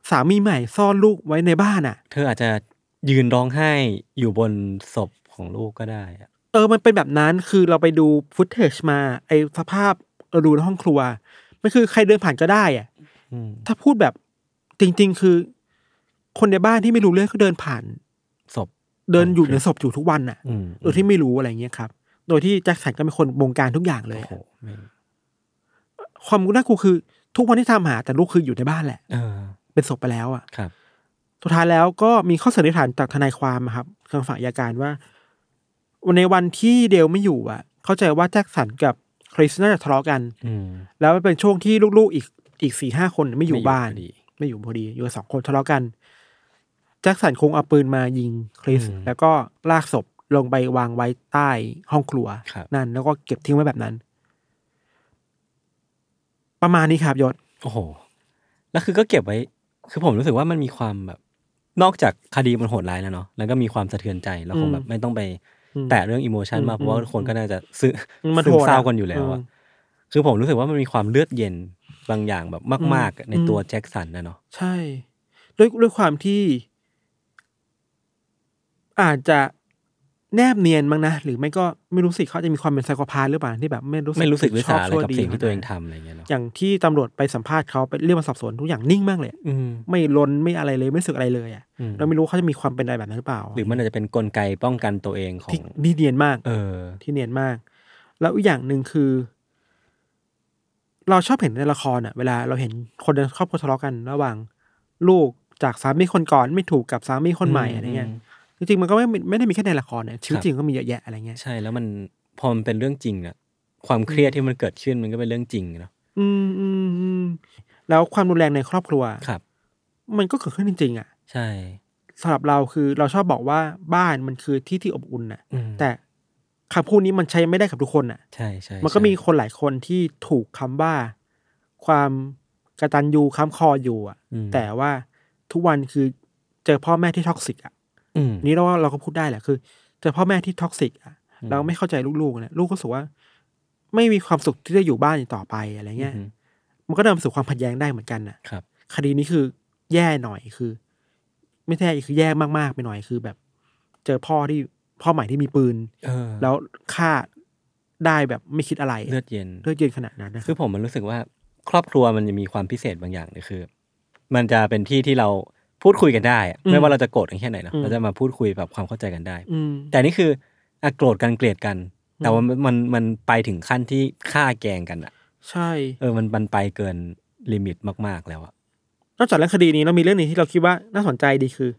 Speaker 2: สามีใหม่ซ่อนลูกไว้ในบ้านอะ
Speaker 1: เธออาจจะยืนร้องไห้อยู่บนศพของลูกก็ได้อะ
Speaker 2: เออมันเป็นแบบนั้นคือเราไปดูฟุตเทจมา ไอสภาพเราดูในห้องครัวมันคือใครเดินผ่านก็ได้อะ
Speaker 1: อืม
Speaker 2: ถ้าพูดแบบจริง ๆ คือ คนในบ้านที่ไม่รู้เรื่องก็เดินผ่าน
Speaker 1: ศพ
Speaker 2: เดินอยู่
Speaker 1: โอเค
Speaker 2: ในศพอยู่ทุกวันอะ
Speaker 1: อืม
Speaker 2: โดยที่ไม่รู้อะไรเงี้ยครับ โดยที่แจ็คสันก็เป็นคนบงการทุกอย่างเลย
Speaker 1: โอ้โหแม่ง
Speaker 2: ความน่ากลัวคือ ทุกวันที่ทำหา แต่ลูกคืออยู่ในบ้านแหละ
Speaker 1: เออ
Speaker 2: เป็นศพไปแล้วอะ
Speaker 1: ครับ
Speaker 2: สุดท้ายแล้วก็มีข้อสันนิษฐานจากทนายความอะครับทางฝ่ายอัยการว่าในวันที่เดลไม่อยู่อะ เข้าใจว่าแจ็คสันกับคริสน่าจะทะเลาะกัน
Speaker 1: อืม
Speaker 2: แล้วมันเป็นช่วงที่ลูกๆอีกอีกสี่ห้าคนไม่อยู่บ้าน
Speaker 1: พอดี
Speaker 2: ไม่อยู่พอดีอยู่กันสองคนทะเลาะกัน แจ็คสันคงเอาปืนมายิงคริส
Speaker 1: อืม
Speaker 2: แล้วก็ลากศพลงไปวางไว้ใต้ห้องครัว
Speaker 1: ครับ
Speaker 2: นั่น แล้วก็เก็บทิ้งไว้แบบนั้น ประมาณนี้ครับยศ
Speaker 1: โอ้โห แล้วคือก็เก็บไว้ คือผมรู้สึกว่ามันมีความแบบ นอกจากคดีมันโหดร้ายแล้วเนาะ แล้วก็มีความสะเทือนใจ แล้วคงแบบไม่ต้องไป
Speaker 2: อืม
Speaker 1: แตะเรื่องอิโมชัน
Speaker 2: อืม
Speaker 1: มาก เพราะว่า
Speaker 2: อืม
Speaker 1: คนก็น่าจะซึม
Speaker 2: มัน
Speaker 1: ซึ
Speaker 2: โห
Speaker 1: ม
Speaker 2: ดอะ
Speaker 1: เศร้ากันอยู่แล้วอะ
Speaker 2: อืม
Speaker 1: คือผมรู้สึกว่ามันมีความเลือดเย็นบางอย่างแบบมาก
Speaker 2: อืม
Speaker 1: ๆในตัวแจ็คสันนะเนาะ
Speaker 2: ใช่ ด้วยด้วยความที่ อาจจะแนบเนียนมั้งนะ หรือไม่ก็ไม่รู้สิเขาจะมีความเป็นไซโคพาหรือเปล่าที่แบบไม่รู้สึก
Speaker 1: ไม่รู้สึก
Speaker 2: ชอ
Speaker 1: สา
Speaker 2: บ
Speaker 1: อะไร
Speaker 2: ชั่ว
Speaker 1: กับ
Speaker 2: ดี
Speaker 1: สิ่งที่ตัวเองทำอะไรเงี้ยเนาะ
Speaker 2: อย่างที่ตำรวจไปสัมภาษณ์เขาไปเรียกมาสอบสวนทุกอย่างนิ่งมากเลย
Speaker 1: อื
Speaker 2: ไม่ลนไม่อะไรเลยไม่รู้สึกอะไรเลยอะเราไม่รู้เขาจะมีความเป็นอะไรแบบนั้นหรือเปล่า
Speaker 1: หรือมันอาจจะเป็นกลไกป้องกันตัวเองของ
Speaker 2: ที่เนียนมาก
Speaker 1: เออ
Speaker 2: ที่เนียนมาก แล้วอีกอย่างหนึ่งคือ เราชอบเห็นในละครอะ เวลาเราเห็นคนในครอบครัวทะเลาะกัน ระหว่าง ลูกจากสามีคนก่อนไม่ถูกกับสามีคนใหม่
Speaker 1: อืม
Speaker 2: อะไรเงี้ย จริงๆมันก็ไม่ไม่ได้มีแค่ในละครเนี่ยชีวิต
Speaker 1: ครับ
Speaker 2: จริงก็มีเยอะแยะอะไรเงี้ย
Speaker 1: ใช่แล้วมันพอมันเป็นเรื่องจริงอะความเครียดที่มันเกิดขึ้นมันก็เป็นเรื่องจริงเนาะ
Speaker 2: อืมอืมอืมแล้วความรุนแรงในครอบครัว
Speaker 1: ครับ
Speaker 2: มันก็เกิดขึ้นจริง ๆ อะ
Speaker 1: ใช่
Speaker 2: สำหรับเราคือเราชอบบอกว่าบ้านมันคือที่ที่อบอุ่นน่ะ
Speaker 1: อืม
Speaker 2: แต่คำพูดนี้มันใช้ไม่ได้กับทุกคนน่ะ
Speaker 1: ใช่ใช่
Speaker 2: มันก็
Speaker 1: ใช่
Speaker 2: มีคนหลายคนที่ถูกคำว่า ความกตัญญูค้ำคออยู่อะ
Speaker 1: อืม
Speaker 2: แต่ว่าทุกวันคือเจอพ่อแม่ที่ toxic อะ
Speaker 1: อืม
Speaker 2: นี่เราว่าเราก็พูดได้แหละคือเจอพ่อแม่ที่ toxic อะ
Speaker 1: อืม
Speaker 2: เราไม่เข้าใจลูกๆเนี่ยลูกก็รู้สึกว่า ไม่มีความสุขที่จะอยู่บ้านอีกต่อไปอะไรเงี้ย
Speaker 1: อืม
Speaker 2: มันก็นำมาสู่ความขัดแย้งได้เหมือนกันน่ะ
Speaker 1: ครับ
Speaker 2: คดีนี้คือแย่หน่อยคือ ไม่ใช่คือแย่มากๆไปหน่อยคือแบบ เจอพ่อที่พ่อใหม่ที่มีปืน
Speaker 1: เออ
Speaker 2: แล้วฆ่าได้แบบไม่คิดอะไร
Speaker 1: เลือดเย็น
Speaker 2: เลือดเย็นขนาดนั้นนะ
Speaker 1: คือผมมันรู้สึกว่า ครอบครัวมันจะมีความพิเศษบางอย่างเลยคือ มันจะเป็นที่ที่เรา พูดคุยกันได้อะไม่ว่าเราจะโกรธกันแค่ไหนเนอะเราจะมาพูดคุยแบบความเข้าใจกันได้
Speaker 2: อืม
Speaker 1: แต่นี่คืออะโกรธกันเกลียดกัน แต่ว่ามันมันมันไปถึงขั้นที่ฆ่าแกล้งกันอะ
Speaker 2: ใช่
Speaker 1: เออมันมันไปเกิน limit มาก ๆแล้วอะ
Speaker 2: นอกจากเรื่องคดีนี้เรามีเรื่องหนึ่งที่เราคิดว่าน่าสนใจดีคือ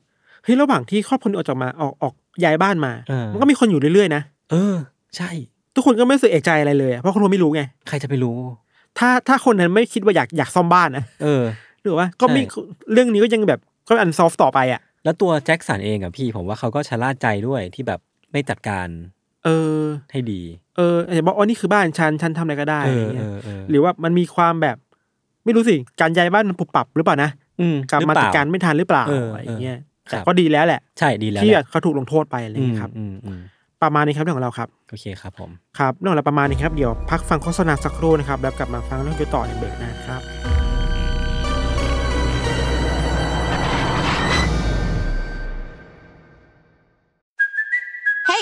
Speaker 2: เฮ้ยระหว่างที่ครอบครัวนี้ออกจากมาออกออกย้ายบ้านมามันก็มีคนอยู่เรื่อยๆนะ
Speaker 1: เออ ใช่
Speaker 2: ทุกคนก็ไม่รู้สึกเอะใจอะไรเลยอะเพราะคนเราไม่รู้ไง
Speaker 1: ใครจะไปรู้
Speaker 2: ถ้าถ้าคนนั้นไม่คิดว่าอยากอยากซ่อมบ้านนะ
Speaker 1: เออ
Speaker 2: หรือว่าก็ไม่
Speaker 1: ใช่
Speaker 2: เรื่องนี้ก็ยังแบบ ก็ unsolved ต่อไปอะ
Speaker 1: แล้วตัวแจ็คสันเองอะพี่ ผมว่าเขาก็ชะล่าใจด้วยที่แบบไม่จัดการ
Speaker 2: เออ
Speaker 1: ให้ดี
Speaker 2: เอออาจจะบอกอ๋อนี่คือบ้านฉันฉันทำอะไรก็ได้
Speaker 1: เอ
Speaker 2: อะไร
Speaker 1: อ
Speaker 2: เงี้
Speaker 1: เอยอเออ
Speaker 2: หรือว่ามันมีความแบบ ไม่รู้สิ การย้ายบ้านมันปรับปรับหรือเปล่านะ
Speaker 1: อืม
Speaker 2: กลับมา
Speaker 1: หอเป
Speaker 2: จัดการไม่ทันหรือเปล่า
Speaker 1: เออ
Speaker 2: อะไรอย่างเงี้ย
Speaker 1: เออ
Speaker 2: แต่
Speaker 1: ครับ
Speaker 2: ก็ดีแล้วแหละ
Speaker 1: ใช่ดีแล้ว
Speaker 2: ที่
Speaker 1: แหละ
Speaker 2: เขาถูกลงโทษไปอะไรอย่างเงี้ยครับ
Speaker 1: อืมอืม
Speaker 2: ประมาณนี้ครับเรื่องของเราครับ
Speaker 1: โอเคครับผม
Speaker 2: ครับเรื่องของเราประมาณนี้ครับเดี๋ยวพักฟังโฆษณาสักครู่นะครับแล้วกลับมาฟังเรื่องกันต่อในเบรกหนะครับ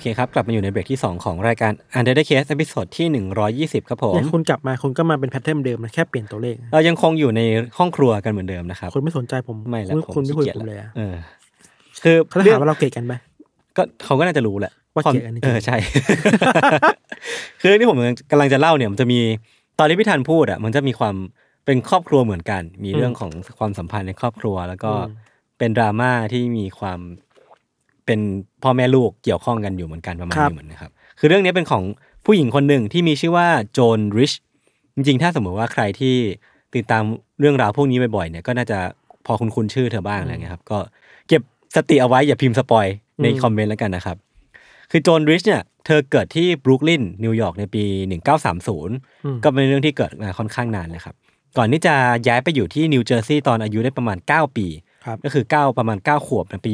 Speaker 1: เคครับ กลับมาอยู่ในเบรกที่ 2 ของรายการ Under the Case ตอนที่ 120 ครับผม
Speaker 2: เนี่ยคุณกลับมาคุณก็มาเป็นแพทเทิร์นเดิมนะแค่เปลี่ยนตัวเลข
Speaker 1: เรายังคงอยู่ในห้องครัวกันเหมือนเดิมนะครับ
Speaker 2: คุณไม่สนใจผม
Speaker 1: ไม่แล้ว
Speaker 2: คุณ
Speaker 1: ผม
Speaker 2: คุณไม่คุย
Speaker 1: ขี้
Speaker 2: กับ
Speaker 1: กี
Speaker 2: ผม
Speaker 1: จ
Speaker 2: เลยอะ
Speaker 1: เออคือ
Speaker 2: เขาจะ
Speaker 1: เรื่อ
Speaker 2: ถางมว่าเราเกลียดกันไหม
Speaker 1: ก็เขาก็น่าจะรู้แหละ
Speaker 2: ว่า
Speaker 1: ควม
Speaker 2: เกลียดกันจริงๆ
Speaker 1: เออใช่ คือเรื่องที่ผมกำลังจะเล่าเนี่ยมันจะมีตอนที่พี่ธันพูดอะมันจะมีความเป็นครอบครัวเหมือนกัน มีเรื่องของความสัมพันธ์ในครอบครัว แล้วก็เป็นดราม่าที่มีความ เป็นพ่อแม่ลูกเกี่ยวข้องกันอยู่เหมือนกันประมาณนี้เหมือนนะครับ คือเรื่องนี้เป็นของผู้หญิงคนหนึ่งที่มีชื่อว่าโจนริช จริงๆ ถ้าสมมติว่าใครที่ติดตามเรื่องราวพวกนี้บ่อยๆเนี่ยก็น่าจะพอคุ้นคุ้นชื่อเธอบ้างอะไรเงี้ยครับ ก็เก็บสติเอาไว้อย่าพิมพ์ spoil ในคอมเมนต์แล้วกันนะครับ คือโจนริชเนี่ยเธอเกิดที่บรุกลินนิวยอร์กในปี 1930 ก็เป็นเรื่องที่เกิดมาค่อนข้างนานเลยครับ ก่อนที่จะย้ายไปอยู่ที่นิวเจอร์ซีย์ตอนอายุได้ประมาณ 9 ปี
Speaker 2: ครับ
Speaker 1: ก็คือ 9 ประมาณ 9 ขวบในปี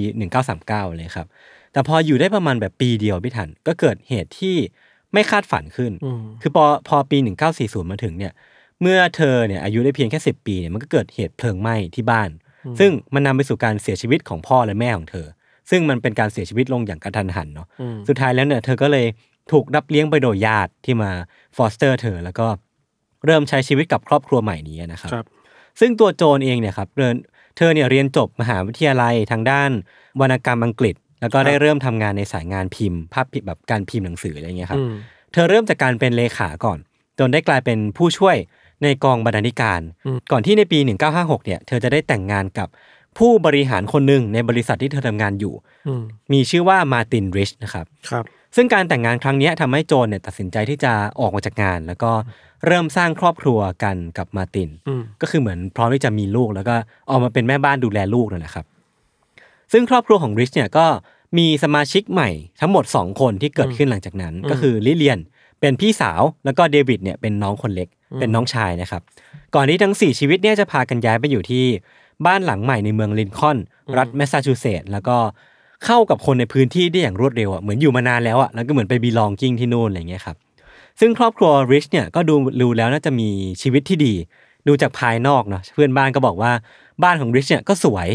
Speaker 1: 1939 เลยครับ แต่พออยู่ได้ประมาณแบบปีเดียวพี่ธัญ ก็เกิดเหตุที่ไม่คาดฝันขึ้น
Speaker 2: อืม
Speaker 1: คือพอพอปี 1940 มาถึงเนี่ย เมื่อเธอเนี่ยอายุได้เพียงแค่ 10 ปีเนี่ยมันก็เกิดเหตุเพลิงไหม้ที่บ้าน ซึ่งมันนำไปสู่การเสียชีวิตของพ่อและแม่ของเธอ ซึ่งมันเป็นการเสียชีวิตลงอย่างกะทันหันเนาะ
Speaker 2: อืม
Speaker 1: สุดท้ายแล้วเนี่ยเธอก็เลยถูกรับเลี้ยงไปโดยญาติที่มา foster เธอแล้วก็เริ่มใช้ชีวิตกับครอบครัวใหม่นี้นะครับ
Speaker 2: ครับ
Speaker 1: ซึ่งตัวโจนเองเนี่ยครับเรียน เธอเนี่ยเรียนจบมหาวิทยาลัยทางด้านวรรณกรรมอังกฤษ แล้วก็ได้เริ่มทำงานในสายงานพิมพ์ ภาพพิมพ์แบบการพิมพ์หนังสืออะไรเงี้ยครับ
Speaker 2: อืม
Speaker 1: เธอเริ่มจากการเป็นเลขาก่อน จนได้กลายเป็นผู้ช่วยในกองบรรณาธิการ ก่อนที่ในปี 1956 เนี่ย เธอจะได้แต่งงานกับผู้บริหารคนหนึ่งในบริษัทที่เธอทำงานอยู่
Speaker 2: อืม
Speaker 1: มีชื่อว่ามาร์ตินริชนะครับ
Speaker 2: ครับ
Speaker 1: ซึ่งการแต่งงานครั้งเนี้ยทำให้โจนเนี่ยตัดสินใจที่จะออกมาจากงาน แล้วก็เริ่มสร้างครอบครัวกันกับมาร์ติน
Speaker 2: อืม
Speaker 1: ก็คือเหมือนพร้อมที่จะมีลูก แล้วก็ออกมาเป็นแม่บ้านดูแลลูกนั่นแหละครับ ซึ่งครอบครัวของริชเนี่ยก็มีสมาชิกใหม่ทั้งหมด 2 คนที่เกิดขึ้นหลังจากนั้น ก็คือลิเลียนเป็นพี่สาวแล้วก็เดวิดเนี่ยเป็นน้องคนเล็ก เป็นน้องชายนะครับ ก่อนที่ทั้ง 4 ชีวิตเนี่ยจะพากันย้ายไปอยู่ที่บ้านหลังใหม่ในเมืองลินคอล์นรัฐแมสซาชูเซตส์แล้วก็ เข้ากับคนในพื้นที่ได้อย่างรวดเร็วอะเหมือนอยู่มานานแล้วอะแล้วก็เหมือนไป belonging ที่นู่นอะไรอย่างเงี้ยครับซึ่งครอบครัวริชเนี่ยก็ดูดูแล้วน่าจะมีชีวิตที่ดี ดูจากภายนอกเนาะเพื่อนบ้านก็บอกว่าบ้านของริชเนี่ยก็สวย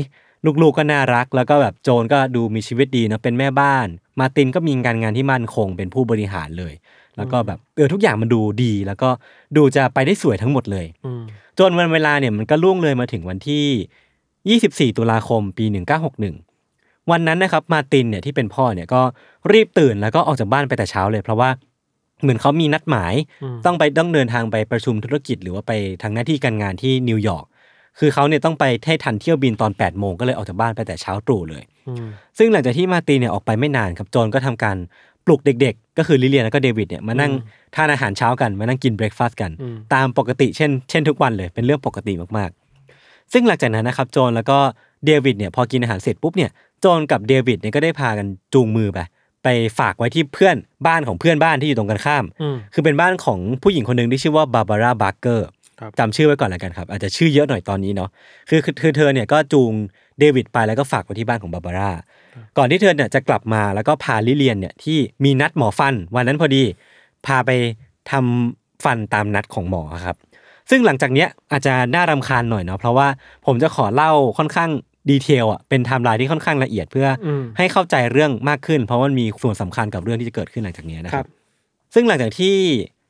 Speaker 1: ลูกๆก็น่ารัก แล้วก็แบบโจนก็ดูมีชีวิตดีนะเป็นแม่บ้าน มาร์ตินก็มีการงานที่มั่นคงเป็นผู้บริหารเลย แล้วก็แบบเออทุกอย่างมันดูดี แล้วก็ดูจะไปได้สวยทั้งหมดเลย
Speaker 2: อืม
Speaker 1: จนวันเวลาเนี่ยมันก็ล่วงเลยมาถึงวันที่ 24 ตุลาคมปี 1961 วันนั้นนะครับมาร์ตินเนี่ยที่เป็นพ่อเนี่ยก็รีบตื่นแล้วก็ออกจากบ้านไปแต่เช้าเลย เพราะว่าเหมือนเขามีนัดหมายต้องไปต้องเดินทางไปประชุมธุรกิจ หรือว่าไปทางหน้าที่การงานที่นิวยอร์กคือเขาเนี่ยต้องไปให้ทันเที่ยวบินตอน8โมงก็เลยออกจากบ้านไปแต่เช้าตรู่เลย
Speaker 2: อืม
Speaker 1: ซึ่งหลังจากที่มาร์ตินเนี่ยออกไปไม่นานครับโจนก็ทำการปลุกเด็ก ๆ ก็คือลิเลียนแล้วก็เดวิดเนี่ยมานั่งทานอาหารเช้ากันมานั่งกิน breakfast กัน
Speaker 2: อืม
Speaker 1: ตามปกติเช่นเช่นทุกวันเลยเป็นเรื่องปกติมากๆ ซึ่งหลังจากนั้นนะครับโจนแล้วก็ เดวิดเนี่ยพอกินอาหารเสร็จปุ๊บเนี่ยโจนกับเดวิดเนี่ยก็ได้พากันจูงมือไปไปฝากไว้ที่เพื่อนบ้านของเพื่อนบ้านที่อยู่ตรงกันข้าม
Speaker 2: อืม
Speaker 1: คือเป็นบ้านของผู้หญิงคนหนึ่งที่ชื่อว่าบาบาร่าบาร์เกอร์
Speaker 2: ครับ
Speaker 1: จำชื่อไว้ก่อนแล้วกันครับ อาจจะชื่อเยอะหน่อยตอนนี้เนาะคือคือคือเธอเนี่ยก็จูงเดวิดไปแล้วก็ฝากไว้ที่บ้านของบาบาร่าก่อนที่เธอเนี่ยจะกลับมาแล้วก็พาลิเลียนเนี่ยที่มีนัดหมอฟัน วันนั้นพอดี พาไปทำฟันตามนัดของหมอครับ ซึ่งหลังจากเนี้ยอาจจะน่ารำคาญหน่อยเนาะเพราะว่าผมจะขอเล่าค่อนข้าง detail อะเป็นไทม์ไลน์ที่ค่อนข้างละเอียดเพื่ออ
Speaker 2: ม
Speaker 1: ให้เข้าใจเรื่องมากขึ้น เพราะว่ามันมีส่วนสำคัญกับเรื่องที่จะเกิดขึ้นหลังจากเนี้ยนะ
Speaker 2: ค
Speaker 1: ค
Speaker 2: รั
Speaker 1: รับบซึ่งหลังจากที่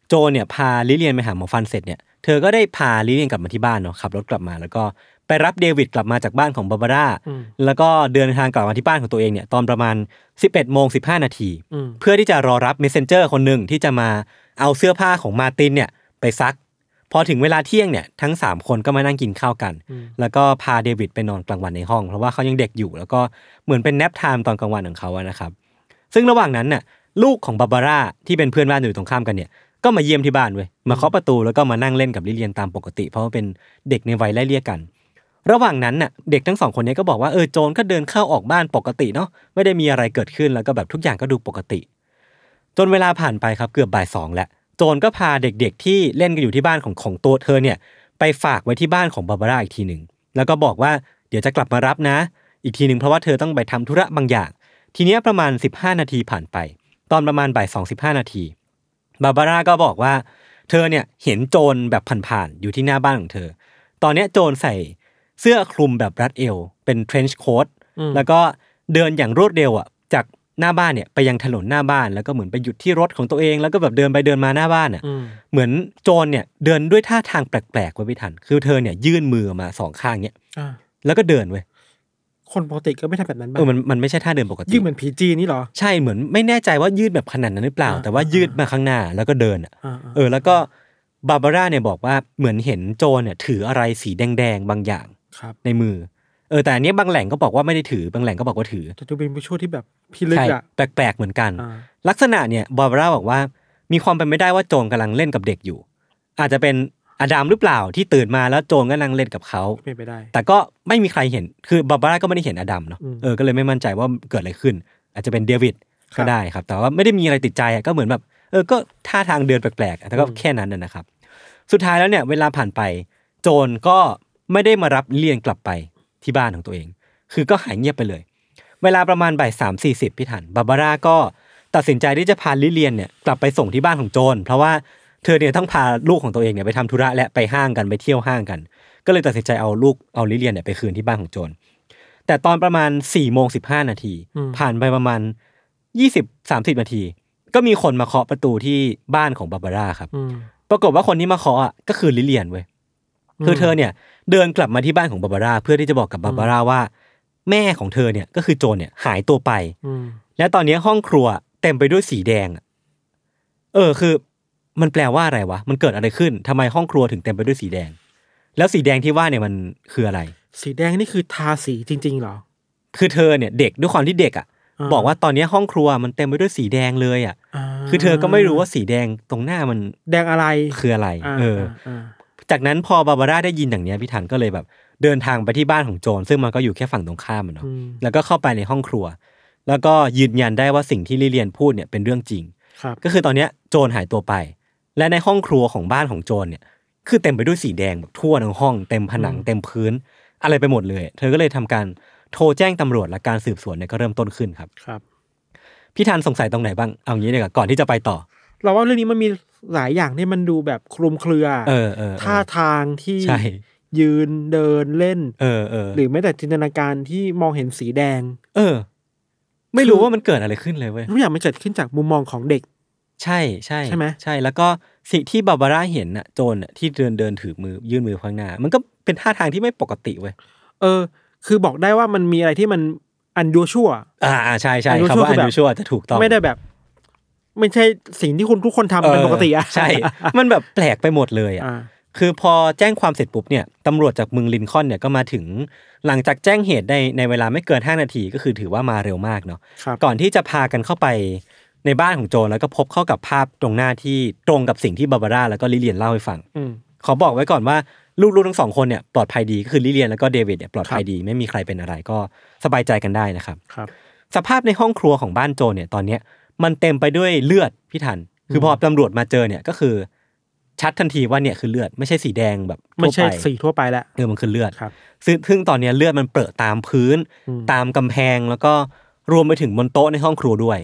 Speaker 1: โจนเนี่ยพาลิเลียนไปหาหมอฟันเสร็จเนี่ยเธอก็ได้พาลิเลียนกลับมาที่บ้านเนาะขับรถกลับมา แล้วก็ไปรับเดวิดกลับมาจากบ้านของบาบาร่า
Speaker 2: อืม
Speaker 1: แล้วก็เดินทางกลับมาที่บ้านของตัวเองเนี่ยตอนประมาณ 11โมง15นาที
Speaker 2: อืม
Speaker 1: เพื่อที่จะรอรับ messenger คนหนึ่งที่จะมาเอาเสื้อผ้าของมาร์ตินเนี่ยไปซัก พอถึงเวลาเที่ยงเนี่ยทั้ง 3 คนก็มานั่งกินข้าวกัน แล้วก็พาเดวิดไปนอนกลางวันในห้อง เพราะว่าเขายังเด็กอยู่ แล้วก็เหมือนเป็น nap time ตอนกลางวันของเขาอะนะครับ ซึ่งระหว่างนั้นน่ะลูกของบาบาร่าที่เป็นเพื่อนบ้านอยู่ตรงข้ามกันเนี่ยก็มาเยี่ยมที่บ้านเว้ยมาเคาะประตูแล้วก็มานั่งเล่นกับลิเลียนตามปกติ เพราะว่าเป็นเด็กในวัยไล่เลี่ยกัน ระหว่างนั้นน่ะเด็กทั้งสองคนเนี้ก็บอกว่าเออโจนก็เดินเข้าออกบ้านปกติเนาะไม่ได้มีอะไรเกิดขึ้นแล้วก็แบบทุกอย่างก็ดูปกติ จนเวลาผ่านไปครับเกือบบ่ายสองแล้ว โจนก็พาเด็กๆ ที่เล่นกันอยู่ที่บ้านของของตัวเธอเนี่ยไปฝากไว้ที่บ้านของบาบาร่าอีกทีหนึ่งแล้วก็บอกว่าเดี๋ยวจะกลับมารับนะ อีกทีหนึ่งเพราะว่าเธอต้องไปทำธุระบางอย่าง ทีเนี้ยประมาณ 15 นาทีผ่านไป ตอนประมาณบ่ายสองสิบห้านาทีบาบาร่าก็บอกว่า เธอเนี่ยเห็นโจรแบบผ่านๆอยู่ที่หน้าบ้านของเธอ ตอนเนี้ยโจรใส่เสื้อคลุมแบบรัดเอว เป็นเทรนช์โค้ทแล้วก็เดินอย่างรวดเร็วอะจาก หน้าบ้านเนี่ยไปยังถนนหน้าบ้านแล้วก็เหมือนไปหยุดที่รถของตัวเอง แล้วก็แบบเดินไปเดินมาหน้าบ้านอะ
Speaker 2: อืม
Speaker 1: เหมือนโจรเนี่ยเดินด้วยท่าทางแปลกๆไว้ไม่ทัน คือเธอเนี่ยยื่นมือมาสองข้างเนี่ย
Speaker 2: อ่า
Speaker 1: แล้วก็เดินเว้ย
Speaker 2: คนปกติก็ไม่ทำแบบนั้น
Speaker 1: เอ
Speaker 2: บ้าง
Speaker 1: อมันมันไม่ใช่ท่าเดินปกติ
Speaker 2: ยิ่งเหมือนผีจีนนี่เหรอ
Speaker 1: ใช่เหมือนไม่แน่ใจว่ายืดแบบขนาดนั้นหรือเปล่า
Speaker 2: อ่า
Speaker 1: แต่ว่ายืดมาข้างหน้าแล้วก็เดินอะ
Speaker 2: อ่า
Speaker 1: เออ แล้วก็บาบาร่าเนี่ยบอกว่าเหมือนเห็นโจรเนี่ยถืออะไรสีแดงๆบางอย่าง
Speaker 2: ครับ
Speaker 1: ในมือ เออแต่อันเนี้ยบางแหล่งก็บอกว่าไม่ได้ถือบางแหล่งก็บอกว่าถือ
Speaker 2: แต่ดูเป็นผู้ช่วยที่แบบพิลึก
Speaker 1: ใช่
Speaker 2: อะ
Speaker 1: แปลกๆเหมือนกัน
Speaker 2: อ่า
Speaker 1: ลักษณะเนี่ยบาบาร่าบอกว่า มีความเป็นไม่ได้ว่าโจรกำลังเล่นกับเด็กอยู่ อาจจะเป็นอดัมหรือเปล่าที่ตื่นมาแล้วโจรกำลังเล่นกับเขา
Speaker 2: เป็นไปได้
Speaker 1: แต่ก็ไม่มีใครเห็นคือบาบาร่าก็ไม่ได้เห็นอดัมเนาะ
Speaker 2: อืม
Speaker 1: เออก็เลยไม่มั่นใจว่าเกิดอะไรขึ้น อาจจะเป็นเดวิด
Speaker 2: ครั
Speaker 1: ก็
Speaker 2: บ
Speaker 1: ได้ครับ แต่ว่าไม่ได้มีอะไรติดใจอะก็เหมือนแบบเออก็ท่าทางเดินแปลกๆอะแต่ก็แค่นั้นนะนะครับ สุดท้ายแล้วเนี่ยเวลาผ่านไป โจรก็ไม่ได้มารับลิเลียนกลับไป ที่บ้านของตัวเอง คือก็หายเงียบไปเลย เวลาประมาณบ่ายสามสี่สิบพี่ถันบาบาร่าก็ตัดสินใจที่จะพาลิเลียนเนี่ยกลับไปส่งที่บ้านของโจรเพราะว่าเธอเนี่ยต้องพาลูกของตัวเองเนี่ยไปทำธุระและไปห้างกันไปเที่ยวห้างกัน ก็เลยตัดสินใจเอาลูกเอาลิเลียนเนี่ยไปคืนที่บ้านของโจรแต่ตอนประมาณ4ี่โมงสิบห้านาที
Speaker 2: อืม
Speaker 1: ผ่านไปประมาณยี่สิบสามสิบนาที ก็มีคนมาเคาะประตูที่บ้านของบาบาร่าครับ
Speaker 2: อืม
Speaker 1: ปรากฏว่าคนที่มาเคาะอะก็คือลิเลียนเว้ย คือเธอเนี่ยเดินกลับมาที่บ้านของบาบาร่าเพื่อที่จะบอกกับบาบาร่าว่า แม่ของเธอเนี่ยก็คือโจรเนี่ยหายตัวไป
Speaker 2: อืม
Speaker 1: และตอนนี้ห้องครัวเต็มไปด้วยสีแดงอะเออคือ มันแปลว่าอะไรวะมันเกิดอะไรขึ้นทำไมห้องครัวถึงเต็มไปด้วยสีแดง แล้วสีแดงที่ว่าเนี่ยมันคืออะไร
Speaker 2: สีแดงนี่คือทาสีจริงๆเหรอ
Speaker 1: คือเธอเนี่ยเด็กด้วยความที่เด็กอะ
Speaker 2: อ่า
Speaker 1: บอกว่าตอนนี้ห้องครัวมันเต็มไปด้วยสีแดงเลยอะาคือเธอก็ไม่รู้ว่าสีแดงตรงหน้ามัน
Speaker 2: แดงอะไร
Speaker 1: คืออะไราเออาา จากนั้นพอบาบาร่าได้ยินอย่างเนี้ยพี่ถันก็เลยแบบ เดินทางไปที่บ้านของโจรซึ่งมันก็อยู่แค่ฝั่งตรงข้ามอะเนาะ
Speaker 2: อืม
Speaker 1: แล้วก็เข้าไปในห้องครัว แล้วก็ยืนยันได้ว่าสิ่งที่ลิเลียนพูดเนี่ยเป็นเรื่องจริง
Speaker 2: ครับ
Speaker 1: ก็คือตอนเนี้ยโจรหายตัวไป และในห้องครัวของบ้านของโจรเนี่ย คือเต็มไปด้วยสีแดงแบบทั่วทั้งห้องเต็มผนัง
Speaker 2: อืม
Speaker 1: เต็มพื้น อะไรไปหมดเลย เธอก็เลยทำการโทรแจ้งตำรวจและการสืบสวนเนี่ยก็เริ่มต้นขึ้นครับ
Speaker 2: ครับ
Speaker 1: พี่ธันสงสัยตรงไหนบ้างเอางี้ดีกว่าก่อนที่จะไปต่อ
Speaker 2: เราว่าเรื่องนี้มันมีหลายอย่างที่มันดูแบบคลุมเครือ
Speaker 1: เออเออเออ
Speaker 2: ท่าทางที่
Speaker 1: ใช่
Speaker 2: ยืนเดินเล่น
Speaker 1: เออเออ
Speaker 2: หรือแม้แต่จินตนาการที่มองเห็นสีแดง
Speaker 1: เออ ไม่รู้ว่ามันเกิดอะไรขึ้นเลยเว้ย
Speaker 2: ทุกอย่างมันเกิดขึ้นจากมุมมองของเด็ก
Speaker 1: ใช่ใช่
Speaker 2: ใช่ไหม
Speaker 1: ใช่แล้วก็สิ่งที่บาบาร่าเห็นน่ะโจรน่ะที่เดินเดินถือมือยื่นมือข้างหน้า มันก็เป็นท่าทางที่ไม่ปกติเว้ย
Speaker 2: เออ คือบอกได้ว่ามันมีอะไรที่มันอันดูชั่ว
Speaker 1: อ่าอ่าใช่ใช่
Speaker 2: unusual
Speaker 1: คำว่า
Speaker 2: คือแบบ
Speaker 1: unusual จะถูกต้อง
Speaker 2: ไม่ได้แบบ ไม่ใช่สิ่งที่คุณทุกคนทำเป็นปกติอะ
Speaker 1: เใช่ มันแบบแปลกไปหมดเลยอะ
Speaker 2: อ่า
Speaker 1: คือพอแจ้งความเสร็จปุ๊บเนี่ยตำรวจจากเมืองลินคอล์นเนี่ยก็มาถึง หลังจากแจ้งเหตุได้ในเวลาไม่เกิน 5 นาทีก็คือถือว่ามาเร็วมากเนาะ
Speaker 2: ครับ
Speaker 1: ก่อนที่จะพากันเข้าไปในบ้านของโจรแล้วก็พบเข้ากับภาพตรงหน้าที่ตรงกับสิ่งที่บาบาร่าแล้วก็ลิเลียนเล่าให้ฟัง
Speaker 2: อืม
Speaker 1: ขอบอกไว้ก่อนว่าลูกๆทั้งสองคนเนี่ยปลอดภัยดีก็คือลิเลียนแล้วก็เดวิดเนี่ยปลอดภัยดีไม่มีใครเป็นอะไรก็สบายใจกันได้นะครับ
Speaker 2: ครับ
Speaker 1: สภาพในห้องครัวของบ้านโจรเนี่ยตอนเนี้ย มันเต็มไปด้วยเลือดพี่ทัน คือพอตำรวจมาเจอเนี่ยก็คือ ชัดทันทีว่าเนี่ยคือเลือดไม่ใช่สีแดงแบบทั่ว
Speaker 2: ไม่ใช่
Speaker 1: ไป
Speaker 2: สีทั่วไปแล้ว
Speaker 1: เออมันคือเลือด
Speaker 2: ครับ
Speaker 1: ซึ่งซึ่งตอนเนี้ยเลือดมันเปรอะตามพื้น
Speaker 2: อืม
Speaker 1: ตามกำแพงแล้วก็รวมไปถึงบนโต๊ะในห้องครัวด้วย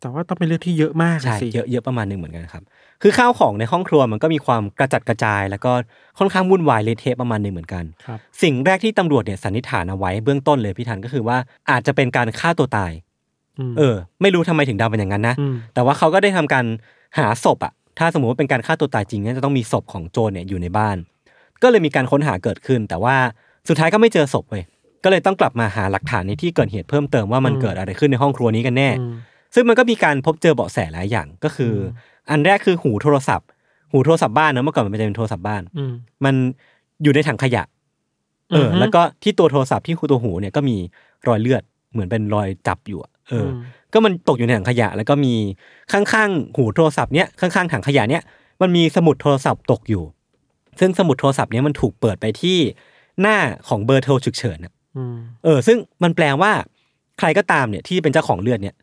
Speaker 2: แต่ว่าต้องเป็นเรื่องที่เยอะมาก
Speaker 1: ใช่
Speaker 2: สิ
Speaker 1: เยอะเยอะประมาณหนึ่งเหมือนกันครับ คือข้าวของในห้องครัวมันก็มีความกระจัดกระจาย แล้วก็ค่อนข้างวุ่นวายเละเทะประมาณหนึ่งเหมือนกัน
Speaker 2: ครับ
Speaker 1: สิ่งแรกที่ตำรวจเนี่ยสันนิษฐานเอาไว้เบื้องต้นเลยพี่ทันก็คือว่าอาจจะเป็นการฆ่าตัวตาย
Speaker 2: ม
Speaker 1: เออ ไม่รู้ทำไมถึงเดาเป็นอย่างนั้นนะ
Speaker 2: อืม
Speaker 1: แต่ว่าเขาก็ได้ทำการหาศพอะถ้าสมมติว่าเป็นการฆ่าตัวตายจริงเนี่ยจะต้องมีศพของโจรเนี่ยอยู่ในบ้าน ก็เลยมีการค้นหาเกิดขึ้น แต่ว่าสุดท้ายก็ไม่เจอศพเว้ยก็เลยต้องกลับมาหาหลักฐานในที่เกิดเหตุเพิ่มเติมว่ามันเกิดอะไรขึ้นในห้องครัวนี้กันแน่
Speaker 2: อืม
Speaker 1: ซึ่งมันก็มีการพบเจอเบาะแสหลายอย่างก็คือออันแรกคือหูโทรศัพท์ หูโทรศัพท์บ้านนะเมื่อก่อนมันจะเป็นโทรศัพท์บ้าน
Speaker 2: อืม
Speaker 1: มันอยู่ในถังขยะ เออ
Speaker 2: อือฮึ
Speaker 1: แล้วก็ที่ตัวโทรศัพท์ที่หูตัวหูเนี่ยก็มีรอยเลือดเหมือนเป็นรอยจับอยู่อะ เอออ
Speaker 2: ม
Speaker 1: ก็มันตกอยู่ในถังขยะ แล้วก็มีข้างๆหูโทรศัพท์เนี้ยข้างๆถังขยะเนี้ยมันมีสมุดโทรศัพท์ตกอยู่ ซึ่งสมุดโทรศัพท์เนี้ยมันถูกเปิดไปที่หน้าของเบอร์โทรฉุกเฉินอะ
Speaker 2: อืม
Speaker 1: เออ ซึ่งมันแปลว่า ใครก็ตามเนี่ยที่เป็นเจ้าของเลือดเนี่ย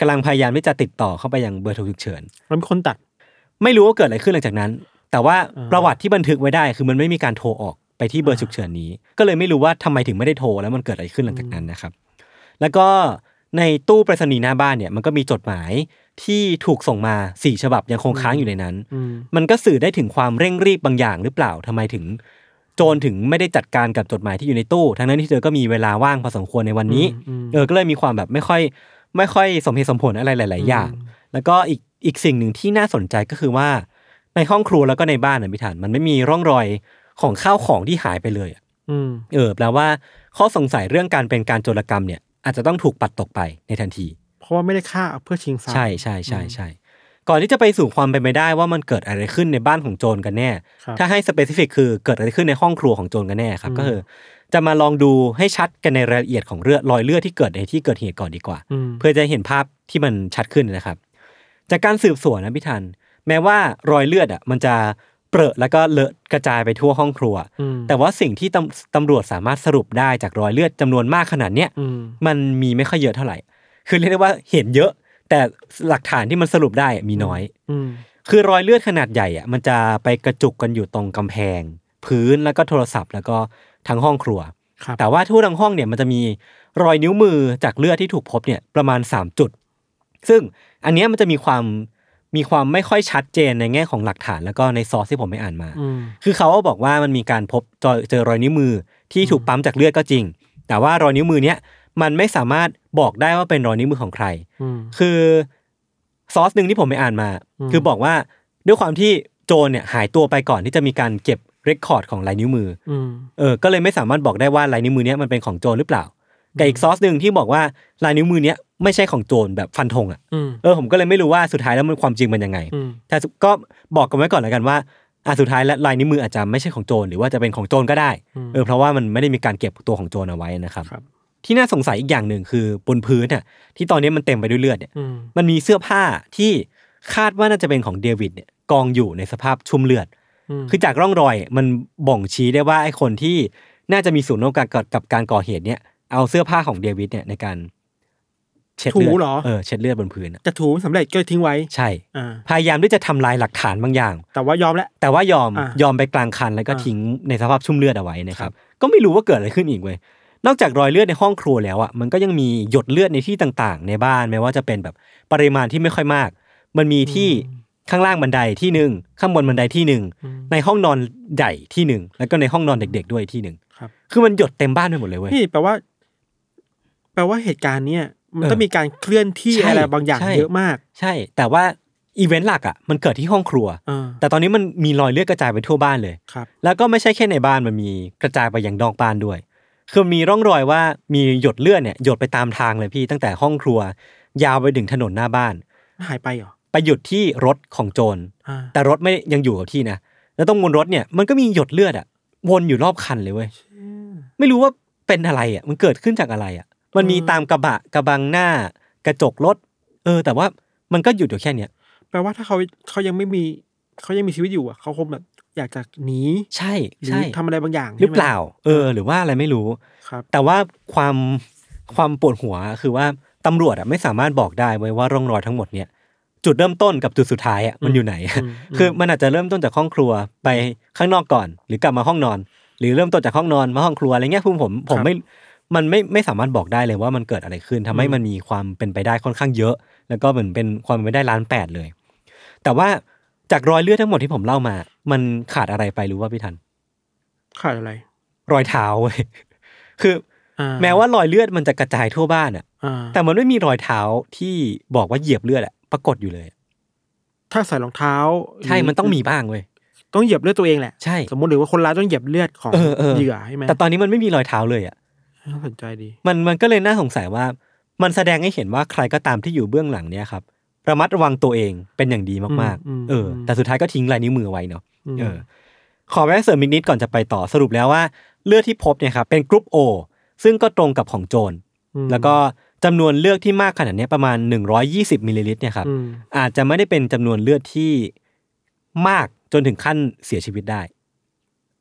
Speaker 1: กำลังพยายามที่จะติดต่อเข้าไปยังเบอร์โทรฉุกเฉิน
Speaker 2: มันมีคนตัด
Speaker 1: ไม่รู้ว่าเกิดอะไรขึ้นหลังจากนั้น แต่ว่า
Speaker 2: อ่า
Speaker 1: ประวัติที่บันทึกไว้ได้ คือมันไม่มีการโทรออกไปที่เบอร์ฉุกเฉินนี้ ก็เลยไม่รู้ว่าทำไมถึงไม่ได้โทรแล้วมันเกิดอะไรขึ้นหลังจากนั้นนะครับ แล้วก็ ในตู้ไปรษณีย์หน้าบ้านเนี่ยมันก็มีจดหมายที่ถูกส่งมาสี่ฉบับยังคงค้างอยู่ในนั้น
Speaker 2: อืม
Speaker 1: มันก็สื่อได้ถึงความเร่งรีบบางอย่างหรือเปล่าทำไมถึง โจรถึงไม่ได้จัดการกับจดหมายที่อยู่ในตู้ทั้งนั้นที่เธอก็มีเวลาว่างพอสมควรในวันนี้
Speaker 2: อืม
Speaker 1: เออก็เลยมีความแบบไม่ค่อย ไม่ค่อยสมเหตุสมผลอะไรหลาย ๆ อย่าง แล้วก็อีกอีกสิ่งหนึ่งที่น่าสนใจก็คือว่า ในห้องครัวแล้วก็ในบ้านนะพิธานมันไม่มีร่องรอยของข้าวของที่หายไปเลยอะ
Speaker 2: อืม
Speaker 1: เออแปลว่าข้อสงสัยเรื่องการเป็นการโจรกรรมเนี่ย อาจจะต้องถูกปัดตกไปในทันที
Speaker 2: เพราะว่าไม่ได้ฆ่าเพื่อชิงทรัพย์
Speaker 1: ใช่ใช่ใช่ใช่ก่อนที่จะไปสู่ความเป็นไปได้ว่ามันเกิดอะไรขึ้นในบ้านของโจรกันแน่
Speaker 2: ครับ
Speaker 1: ถ้าให้สเปซิฟิกคือเกิดอะไรขึ้นในห้องครัวของโจรกันแน่ครับ ก็คือ จะมาลองดูให้ชัดกันในรายละเอียดของเลือดรอยเลือดที่เกิดในที่เกิดเหตุก่อนดีกว่า
Speaker 2: อืม
Speaker 1: เพื่อจะเห็นภาพที่มันชัดขึ้นนะครับ จากการสืบสวนนะพี่ทัน แม้ว่ารอยเลือดอะมันจะ เปรอะแล้วก็เลอะกระจายไปทั่วห้องครัว
Speaker 2: อืม
Speaker 1: แต่ว่าสิ่งที่ตำตำรวจสามารถสรุปได้จากรอยเลือดจำนวนมากขนาดเนี้ย
Speaker 2: อืม
Speaker 1: มันมีไม่ค่อยเยอะเท่าไหร่ คือเรียกได้ว่าเห็นเยอะ แต่หลักฐานที่มันสรุปได้มีน้อย
Speaker 2: อืม
Speaker 1: คือรอยเลือดขนาดใหญ่อะมันจะไปกระจุกกันอยู่ตรงกำแพง พื้นแล้วก็โทรศัพท์ แล้วก็ทั้งห้องครัว
Speaker 2: ครับ
Speaker 1: แต่ว่าทั่วทั้งห้องเนี่ยมันจะมีรอยนิ้วมือจากเลือดที่ถูกพบเนี่ยประมาณ 3 จุด ซึ่งอันเนี้ยมันจะมีความ มีความไม่ค่อยชัดเจนในแง่ของหลักฐานแล้วก็ในซอสที่ผมไม่อ่านมา
Speaker 2: อืม
Speaker 1: คือเขาบอกว่ามันมีการพบเจอเจอรอยนิ้วมือที่ถูกปั๊มจากเลือดก็จริง แต่ว่ารอยนิ้วมือเนี้ยมันไม่สามารถบอกได้ว่าเป็นรอยนิ้วมือของใคร
Speaker 2: อืม
Speaker 1: คือซอสหนึ่งที่ผมไปอ่านมา
Speaker 2: อืม
Speaker 1: คือบอกว่าด้วยความที่โจรเนี่ยหายตัวไปก่อนที่จะมีการเก็บเรคคอร์ดของลายนิ้วมือ
Speaker 2: อืม
Speaker 1: เออ ก็เลยไม่สามารถบอกได้ว่าลายนิ้วมือเนี้ยมันเป็นของโจรหรือเปล่า กับอีกซอสหนึ่งที่บอกว่าลายนิ้วมือเนี้ยไม่ใช่ของโจรแบบฟันธงอะ
Speaker 2: อืม
Speaker 1: เออผมก็เลยไม่รู้ว่าสุดท้ายแล้วมันความจริงมันยังไง
Speaker 2: อืม
Speaker 1: แต่ก็บอกกันไว้ก่อนแล้วกันว่าอะสุดท้ายแล้วลายนิ้วมืออาจจะไม่ใช่ของโจรหรือว่าจะเป็นของโจรก็ได้
Speaker 2: อืม
Speaker 1: เออเพราะว่ามันไม่ได้มีการเก็บตัวของโจรเอาไว้นะครับ
Speaker 2: ครับ
Speaker 1: ที่น่าสงสัยอีกอย่างหนึ่งคือบนพื้นอะที่ตอนนี้มันเต็มไปด้วยเลือดเนี่ย
Speaker 2: อืม
Speaker 1: มันมีเสื้อผ้าที่คาดว่าน่าจะเป็นของเดวิดเนี่ยกองอยู่ในสภาพชุ่มเลือด
Speaker 2: อืม
Speaker 1: คือจากร่องรอยมันบ่งชี้ได้ว่าไอ้คนที่น่าจะมีส่วนร่วมกับกับการก่อเหตุเนี่ย เอาเสื้อผ้าของเดวิดเนี่ยในการ เช็ดเลือ
Speaker 2: ถู
Speaker 1: ด
Speaker 2: เหรอ
Speaker 1: เออเช็ดเลือดบนพื้นอะ
Speaker 2: จะถูไม่สำเร็จก็ทิ้งไว้
Speaker 1: ใช่
Speaker 2: อ่า
Speaker 1: พยายามที่จะทำลายหลักฐานบางอย่าง
Speaker 2: แต่ว่ายอมแล้ว
Speaker 1: แต่ว่ายอม
Speaker 2: อะ
Speaker 1: ยอมไปกลางคันแล้วก็
Speaker 2: อะ
Speaker 1: ทิ้งในสภาพชุ่มเลือดเอาไว้นะครั
Speaker 2: ครับ บ
Speaker 1: ก็ไม่รู้ว่าเกิดอะไรขึ้นอีกเว้ยนอกจากรอยเลือดในห้องครัวแล้วอะมันก็ยังมีหยดเลือดในที่ต่างๆ ในบ้านแม้ว่าจะเป็นแบบปริมาณที่ไม่ค่อยมาก มันมีที่ข้างล่างบันไดที่หนึ่งข้างบนบันไดที่หนึ่งในห้องนอนใหญ่ที่หนึ่งแล้วก็ในห้องนอนเด็ก ๆ ด้วยที่หนึ่ง
Speaker 2: ครับ
Speaker 1: คือมันหยดเต็มบ้านไปหมดเลยเว้ย
Speaker 2: นี่แปลว่า แปลว่าเหตุการณ์เนี้ยมัน
Speaker 1: เออ
Speaker 2: ต้องมีการเคลื่อนที่
Speaker 1: ใช่
Speaker 2: อะไรบางอย่าง
Speaker 1: ใช่
Speaker 2: เยอะมาก
Speaker 1: ใช่ แต่ว่าอีเวนต์หลักอะมันเกิดที่ห้องครัว
Speaker 2: อ่า
Speaker 1: แต่ตอนนี้มันมีรอยเลือดกระจายไปทั่วบ้านเลย
Speaker 2: ครับ
Speaker 1: แล้วก็ไม่ใช่แค่ในบ้านมันมีกระจายไปยังนอกบ้านด้วย คือมีร่องรอยว่ามีหยดเลือดเนี่ยหยดไปตามทางเลยพี่ตั้งแต่ห้องครัว ยาวไปถึงถนนหน้าบ้าน
Speaker 2: หายไปเหรอ
Speaker 1: ไปหยุดที่รถของโจร
Speaker 2: อ่า
Speaker 1: แต่รถไม่ยังอยู่กับที่นะแล้วตรงบนรถเนี่ยมันก็มีหยดเลือดอะวนอยู่รอบคันเลยเว้ยไม่รู้ว่าเป็นอะไรอะมันเกิดขึ้นจากอะไรอะ มันมีตามกระบะกระบังหน้ากระจกรถเออ แต่ว่ามันก็หยุดอยู่แค่เนี้ย
Speaker 2: แปลว่าถ้าเขาเขายังไม่มีเขายังมีชีวิตอยู่อะเขาคงแบบอยากจะหนี
Speaker 1: ใช่
Speaker 2: หรือ
Speaker 1: ใช่
Speaker 2: ทำอะไรบางอย่าง
Speaker 1: หรือเปล่า
Speaker 2: ใช่ไเอ
Speaker 1: อ หรือว่าอะไรไม่รู้
Speaker 2: หมครับ
Speaker 1: แต่ว่าความความปวดหัวคือว่าตำรวจอะไม่สามารถบอกได้ไว้ว่าร่องรอยทั้งหมดเนี่ย จุดเริ่มต้นกับจุดสุดท้ายอะมันอยู่ไหน
Speaker 2: อืม
Speaker 1: คือมันอาจจะเริ่มต้นจากห้องครัวไปข้างนอกก่อน หรือกลับมาห้องนอน หรือเริ่มต้นจากห้องนอนมาห้องครัวอะไรเงี้ยคือผมผมไม่ มันไม่ไม่สามารถบอกได้เลยว่ามันเกิดอะไรขึ้นทำให้มันมีความเป็นไปได้ค่อนข้างเยอะ แล้วก็เหมือนเป็นความเป็นไปได้ล้านแปดเลย แต่ว่าจากรอยเลือดทั้งหมดที่ผมเล่ามา มันขาดอะไรไปรู้ว่าพี่ทัน
Speaker 2: ขาดอะไร
Speaker 1: รอยเท้าเว้ยคือ
Speaker 2: อ่า
Speaker 1: แม้ว่ารอยเลือดมันจะกระจายทั่วบ้านอะ
Speaker 2: อ่า
Speaker 1: แต่มันไม่มีรอยเท้าที่บอกว่าเหยียบเลือดอะปรากฏอยู่เลย
Speaker 2: ถ้าใส่รองเท้า
Speaker 1: ใช่มันต้องมีบ้างเว้ย
Speaker 2: ต้องเหยียบเลือดตัวเองแหละ
Speaker 1: ใช่
Speaker 2: สมมติหรือว่าคนร้ายต้องเหยียบเลือดของ
Speaker 1: เออเออ
Speaker 2: เหยื่อใช่ไหม
Speaker 1: แต่ตอนนี้มันไม่มีรอยเท้าเลยอะ
Speaker 2: น่าสนใจดี
Speaker 1: มันมันก็เลยน่าสงสัยว่า มันแสดงให้เห็นว่าใครก็ตามที่อยู่เบื้องหลังเนี้ยครับระมัดระวังตัวเองเป็นอย่างดีมาก
Speaker 2: อืมอืม
Speaker 1: ๆเออ แต่สุดท้ายก็ทิ้งลายนิ้วมือไว้เนาะ
Speaker 2: ม
Speaker 1: เออ ขอแวะเสริมอีกนิดก่อนจะไปต่อสรุปแล้วว่า เลือดที่พบเนี่ยครับเป็นกรุ๊ปโอซึ่งก็ตรงกับของโจ
Speaker 2: น
Speaker 1: แล้วก็จำนวนเลือดที่มากขนาดเนี้ยประมาณ 120มิลลิลิตรเนี่ยครับ
Speaker 2: อืม
Speaker 1: อาจจะไม่ได้เป็นจำนวนเลือดที่มากจนถึงขั้นเสียชีวิตได้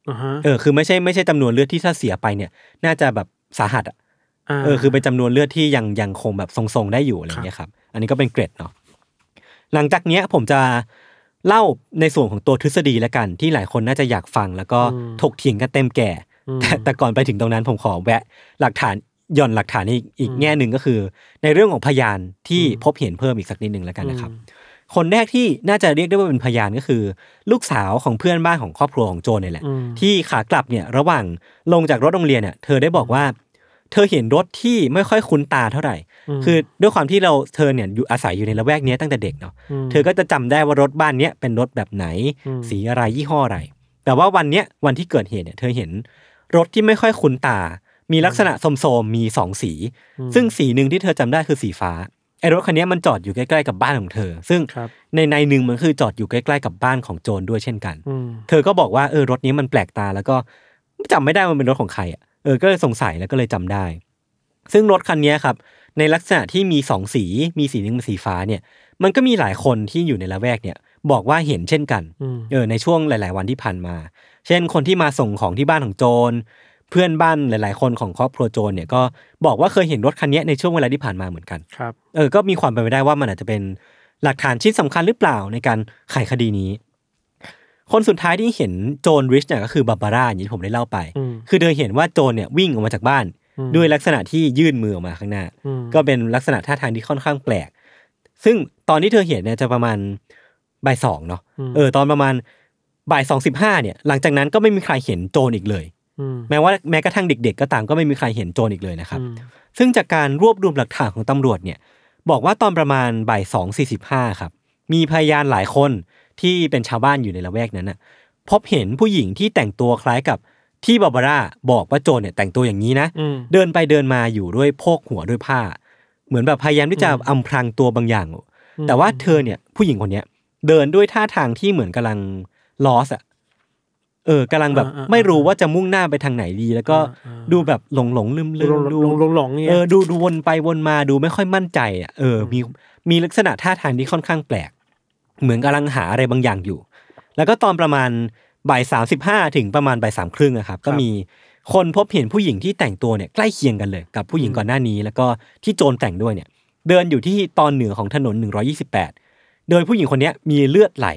Speaker 2: อ่าฮะ
Speaker 1: เออคือไม่ใช่ไม่ใช่จำนวนเลือดที่ถ้าเสียไปเนี่ย น่าจะแบบ สาหัสอะาเออคือเป็นจำนวนเลือดที่ยังยังคงแบบทรงๆได้อยู่อะไรอย่างเงี้ยครับ อันนี้ก็เป็นเกรดเนาะหลังจากเนี้ยผมจะเล่าในส่วนของตัวทฤษฎีแล้วกัน ที่หลายคนน่าจะอยากฟัง แล้วก็ถกเถียงกันเต็มแก่ แต่แต่ก่อนไปถึงตรงนั้นผมขอแวะหลักฐานหย่อนหลักฐานอีกอีกแง่หนึ่งก็คือ ในเรื่องของพยานที่พบเห็นเพิ่มอีกสักนิดหนึ่งแล้วกันนะครับ คนแรกที่น่าจะเรียกได้ว่าเป็นพยานก็คือ ลูกสาวของเพื่อนบ้านของครอบครัวของโจนเนี่ยแหละ
Speaker 2: อืม
Speaker 1: ที่ขากลับเนี่ยระหว่างลงจากรถโรงเรียนเนี่ยเธอได้บอกว่า เธอเห็นรถที่ไม่ค่อยคุ้นตาเท่าไหร่
Speaker 2: อืม
Speaker 1: คือด้วยความที่เราเธอเนี่ยอยู่อาศัยอยู่ในละแวกเนี้ยตั้งแต่เด็กเนาะ
Speaker 2: ม
Speaker 1: เธอก็จะจำได้ว่ารถบ้านเนี้ยเป็นรถแบบไหน
Speaker 2: อืม
Speaker 1: สีอะไรยี่ห้ออะไร แต่ว่าวันเนี้ยวันที่เกิดเหตุเนี่ยเธอเห็นรถที่ไม่ค่อยคุ้นตา มีลักษณะโสมๆมีสองสี ซึ่งสีหนึ่งที่เธอจำได้คือสีฟ้าไอ้รถคันเนี้ยมันจอดอยู่ใกล้ๆกับบ้านของเธอ ซึ่ง
Speaker 2: ครับ
Speaker 1: ในในหนึ่งมันคือจอดอยู่ใกล้ๆกับบ้านของโจรด้วยเช่นกัน
Speaker 2: อืม
Speaker 1: เธอก็บอกว่าเออรถนี้มันแปลกตาแล้วก็จำไม่ได้ว่ามันเป็นรถของใครอะ เออก็เลยสงสัยแล้วก็เลยจำได้ ซึ่งรถคันนี้ครับ ในลักษณะที่มีสองสีมีสีหนึ่งเป็นสีฟ้าเนี่ย มันก็มีหลายคนที่อยู่ในละแวกเนี่ย บอกว่าเห็นเช่นกัน
Speaker 2: อืม
Speaker 1: เออในช่วงหลาย ๆ วันที่ผ่านมา เช่นคนที่มาส่งของที่บ้านของโจรเพื่อนบ้านหลาย ๆ คนของครอบครัวโจรเนี่ยก็บอกว่าเคยเห็นรถคันนี้ในช่วงเวลาที่ผ่านมาเหมือนกัน
Speaker 2: ครับ
Speaker 1: เออก็มีความเป็นไปได้ว่ามันอาจจะเป็นหลักฐานชิ้นสำคัญหรือเปล่าในการไขคดีนี้ คนสุดท้ายที่เห็นโจรริชเนี่ยก็คือบาบาร่าอย่างที่ผมได้เล่าไป
Speaker 2: อืม
Speaker 1: คือเธอเห็นว่าโจรเนี่ยวิ่งออกมาจากบ้าน
Speaker 2: อืม
Speaker 1: ด้วยลักษณะที่ยื่นมือออกมาข้างหน้า
Speaker 2: อืม
Speaker 1: ก็เป็นลักษณะท่าทางที่ค่อนข้างแปลก ซึ่งตอนที่เธอเห็นเนี่ยจะประมาณบ่ายสองเนาะเออตอนประมาณบ่ายสองสิบห้าเนี่ย หลังจากนั้นก็ไม่มีใครเห็นโจรอีกเลย
Speaker 2: อืม
Speaker 1: แม้ว่าแม้กระทั่งเด็ก ๆ ก็ตามก็ไม่มีใครเห็นโจรอีกเลยนะครับ
Speaker 2: อืม
Speaker 1: ซึ่งจากการรวบรวมหลักฐานของตำรวจเนี่ย บอกว่าตอนประมาณบ่ายสองสี่สิบห้าครับ มีพยานหลายคน ที่เป็นชาวบ้านอยู่ในละแวกนั้นน่ะพบเห็นผู้หญิงที่แต่งตัวคล้ายกับที่บาบาร่าบอกว่าโจรเนี่ยแต่งตัวอย่างนี้นะ
Speaker 2: อืม
Speaker 1: เดินไปเดินมาอยู่ด้วยโพกหัวด้วยผ้า เหมือนแบบพยายามที่จะอำพรางตัวบางอย่าง แต่ว่าเธอเนี่ยผู้หญิงคนเนี้ยเดินด้วยท่าทางที่เหมือนกำลังลอสอะเออกำลังแบบ
Speaker 2: อ่าอ่า
Speaker 1: ไม่รู้ว่าจะมุ่งหน้าไปทางไหนดี แล้วก็
Speaker 2: อ่าอ่า
Speaker 1: ดูแบบหลงหลงลืมลื
Speaker 2: ล
Speaker 1: ม
Speaker 2: ง
Speaker 1: ดู
Speaker 2: ลงลงหลงเนี่ย
Speaker 1: เออดูดูวนไปวนมาดูไม่ค่อยมั่นใจอะเออมีมีลักษณะท่าทางที่ค่อนข้างแปลก เหมือนกำลังหาอะไรบางอย่างอยู่ แล้วก็ตอนประมาณบ่ายสามสิบห้าถึงประมาณบ่ายสามครึ่งอะครับ ก็มีคนพบเห็นผู้หญิงที่แต่งตัวเนี่ยใกล้เคียงกันเลยกับผู้หญิงก่อนหน้านี้ แล้วก็ที่โจรแต่งด้วยเนี่ย เดินอยู่ที่ตอนเหนือของถนน 128 โดยผู้หญิงคนเนี้ยมีเลือดไหล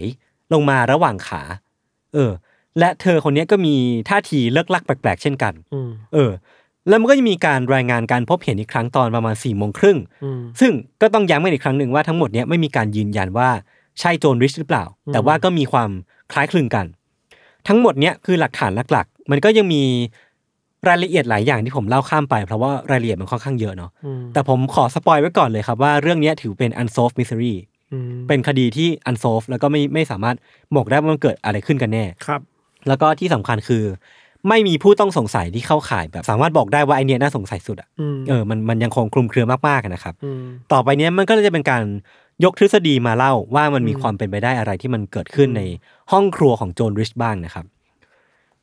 Speaker 1: ลงมาระหว่างขา เออ และเธอคนเนี้ยก็มีท่าทีเลิกลักแปลกๆ เช่นกัน
Speaker 2: อืม
Speaker 1: เออ แล้วมันก็จะมีการรายงานการพบเห็นอีกครั้งตอนประมาณ4ี่โมงครึ่ง
Speaker 2: อืม
Speaker 1: ซึ่งก็ต้องย้ำกันอีกครั้งหนึ่งว่าทั้งหมดเนี้ยไม่มีการยืนยันว่า ใช่โจรริชหรือเปล่า
Speaker 2: อืม
Speaker 1: แต่ว่าก็มีความคล้ายคลึงกัน ทั้งหมดเนี้ยคือหลักฐานหลักๆ มันก็ยังมีรายละเอียดหลายอย่างที่ผมเล่าข้ามไป เพราะว่ารายละเอียดมันค่อนข้างเยอะเนาะ
Speaker 2: อืม
Speaker 1: แต่ผมขอสปอยไว้ก่อนเลยครับว่าเรื่องเนี้ยถือเป็น unsolved mystery
Speaker 2: อืม
Speaker 1: เป็นคดีที่ unsolved แล้วก็ไม่ไม่สามารถบอกได้ว่ามันเกิดอะไรขึ้นกันแน่
Speaker 2: ครับ
Speaker 1: แล้วก็ที่สำคัญคือ ไม่มีผู้ต้องสงสัยที่เข้าข่ายแบบ สามารถบอกได้ว่าไอเนี้ยน่าสงสัยสุดอะ
Speaker 2: อืม
Speaker 1: เออมันมันยังคงคลุมเครือมากๆอะนะครับ
Speaker 2: อืม
Speaker 1: ต่อไปเนี้ยมันก็เลยจะเป็นการ ยกทฤษฎีมาเล่าว่ามันมี
Speaker 2: อืม
Speaker 1: ความเป็นไปได้อะไรที่มันเกิดขึ้นในห้องครัวของโจนริชบ้างนะครับ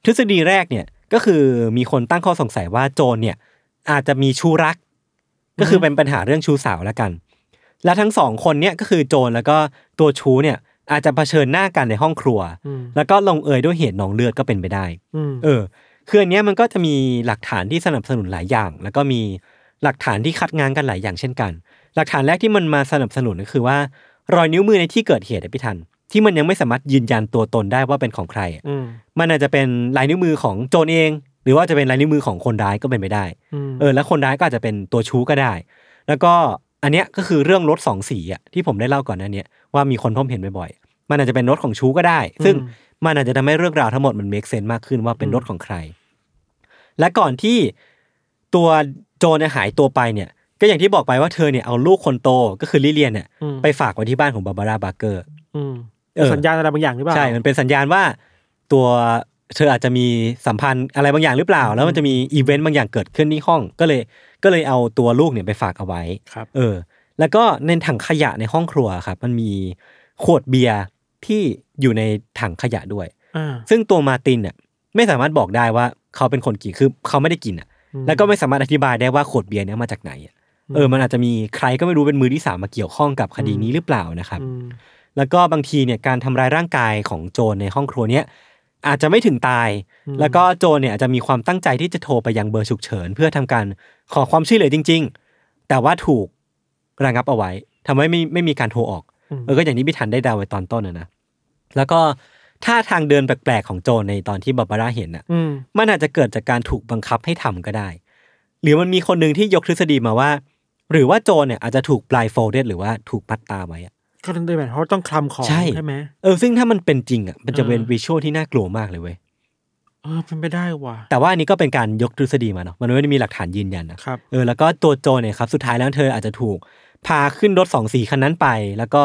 Speaker 1: ทฤษฎีแรกเนี่ยก็คือมีคนตั้งข้อสงสัยว่าโจรเนี่ยอาจจะมีชู้รัก ก็คือเป็นปัญหาเรื่องชู้สาวแล้วกัน และทั้งสองคนเนี่ยก็คือโจรแล้วก็ตัวชู้เนี่ยอาจจะเผชิญหน้ากันในห้องครัว
Speaker 2: อืม
Speaker 1: แล้วก็ลงเอยด้วยเหตุหนองเลือดก็เป็นไปได้
Speaker 2: อืม
Speaker 1: เออคืออันเนี้ยมันก็จะมีหลักฐานที่สนับสนุนหลายอย่าง แล้วก็มีหลักฐานที่คัดงานกันหลายอย่างเช่นกัน หลักฐานแรกที่มันมาสนับสนุนก็คือว่า รอยนิ้วมือในที่เกิดเหตุอะพี่ทัน ที่มันยังไม่สามารถยืนยันตัวตนได้ว่าเป็นของใครอะ
Speaker 2: อืม
Speaker 1: มันอาจจะเป็นลายนิ้วมือของโจรเอง หรือว่าจะเป็นลายนิ้วมือของคนร้ายก็เป็นไปได้
Speaker 2: อืม
Speaker 1: เออแล้วคนร้ายก็อาจจะเป็นตัวชู้ก็ได้ แล้วก็อันเนี้ยก็คือเรื่องรถสองสีอะที่ผมได้เล่าก่อนหน้าเนี้ยว่ามีคนพบเห็นบ่อยๆมันอาจจะเป็นรถของชู้ก็ได้ ซึ่งมันอาจจะทำให้เรื่องราวทั้งหมดมัน make sense มากขึ้นว่าเป็นรถของใคร และก่อนที่ตัวโจนเนี่ยหายตัวไปเนี่ย ก็อย่างที่บอกไปว่าเธอเนี่ยเอาลูกคนโตก็คือลิเลียนเนี่ย
Speaker 2: อืม
Speaker 1: ไปฝากไว้ที่บ้านของบาบาร่าบาร์เกอร์
Speaker 2: อืม
Speaker 1: เออ
Speaker 2: สัญญาณอะไรบางอย่างหรือเปล่า
Speaker 1: ใช่ มันเป็นสัญญาณว่าตัวเธออาจจะมีสัมพันธ์อะไรบางอย่างหรือเปล่า แล้วมันจะมีอีเวนต์บางอย่างเกิดขึ้นที่ห้อง ก็เลยก็เลยเอาตัวลูกเนี่ยไปฝากเอาไว้
Speaker 2: ครับ
Speaker 1: เออ แล้วก็ในถังขยะในห้องครัวครับ มันมีขวดเบียร์ที่อยู่ในถังขยะด้วย
Speaker 2: อ่า
Speaker 1: ซึ่งตัวมาร์ตินเนี่ยไม่สามารถบอกได้ว่าเขาเป็นคนกิน คือเขาไม่ได้กินอะ
Speaker 2: อืม
Speaker 1: แล้วก็ไม่สามารถอธิบายได้ว่าขวดเบียร์เนี้มาจากไหนอะ เออมันอาจจะมีใครก็ไม่รู้เป็นมือที่สามมาเกี่ยวข้องกับคดีนี้หรือเปล่านะครับ
Speaker 2: อืม
Speaker 1: แล้วก็บางทีเนี่ยการทำร้ายร่างกายของโจรในห้องครัวเนี้ยอาจจะไม่ถึงตาย แล้วก็โจรเนี่ยอาจจะมีความตั้งใจที่จะโทรไปยังเบอร์ฉุกเฉิน เพื่อทำการขอความช่วยเหลือจริง ๆ แต่ว่าถูกระงับเอาไว้ทำให้ไม่ไม่มีการโทรออก
Speaker 2: อืม
Speaker 1: เออก็อย่างที่พี่ทันได้เดาไว้ตอนต้นนะนะ แล้วก็ท่าทางเดินแปลกๆของโจรในตอนที่บาบาร่าเห็นอะ
Speaker 2: อืม
Speaker 1: มันอาจจะเกิดจากการถูกบังคับให้ทำก็ได้ หรือมันมีคนหนึ่งที่ยกทฤษฎีมาว่า หรือว่าโจรเนี่ยอาจจะถูก blindfolded หรือว่าถูกมัดตาไว้อะ
Speaker 2: ก็ต้องได้แบบเพราะต้องคลำของ
Speaker 1: ใช่
Speaker 2: ใช่ไหม
Speaker 1: เออซึ่งถ้ามันเป็นจริงอะมันจะเป็น
Speaker 2: อ่า
Speaker 1: วิชวลที่น่ากลัวมากเลยเว้ย
Speaker 2: เออเป็นไปได้ว่ะ
Speaker 1: แต่ว่าอันนี้ก็เป็นการยกทฤษฎีมาเนาะมันไม่ได้มีหลักฐานยืนยันนะครับเออแล้วก็ตัวโจเนี่ยครับสุดท้ายแล้วเธออาจจะถูกพาขึ้นรถสองสีคันนั้นไป แล้วก็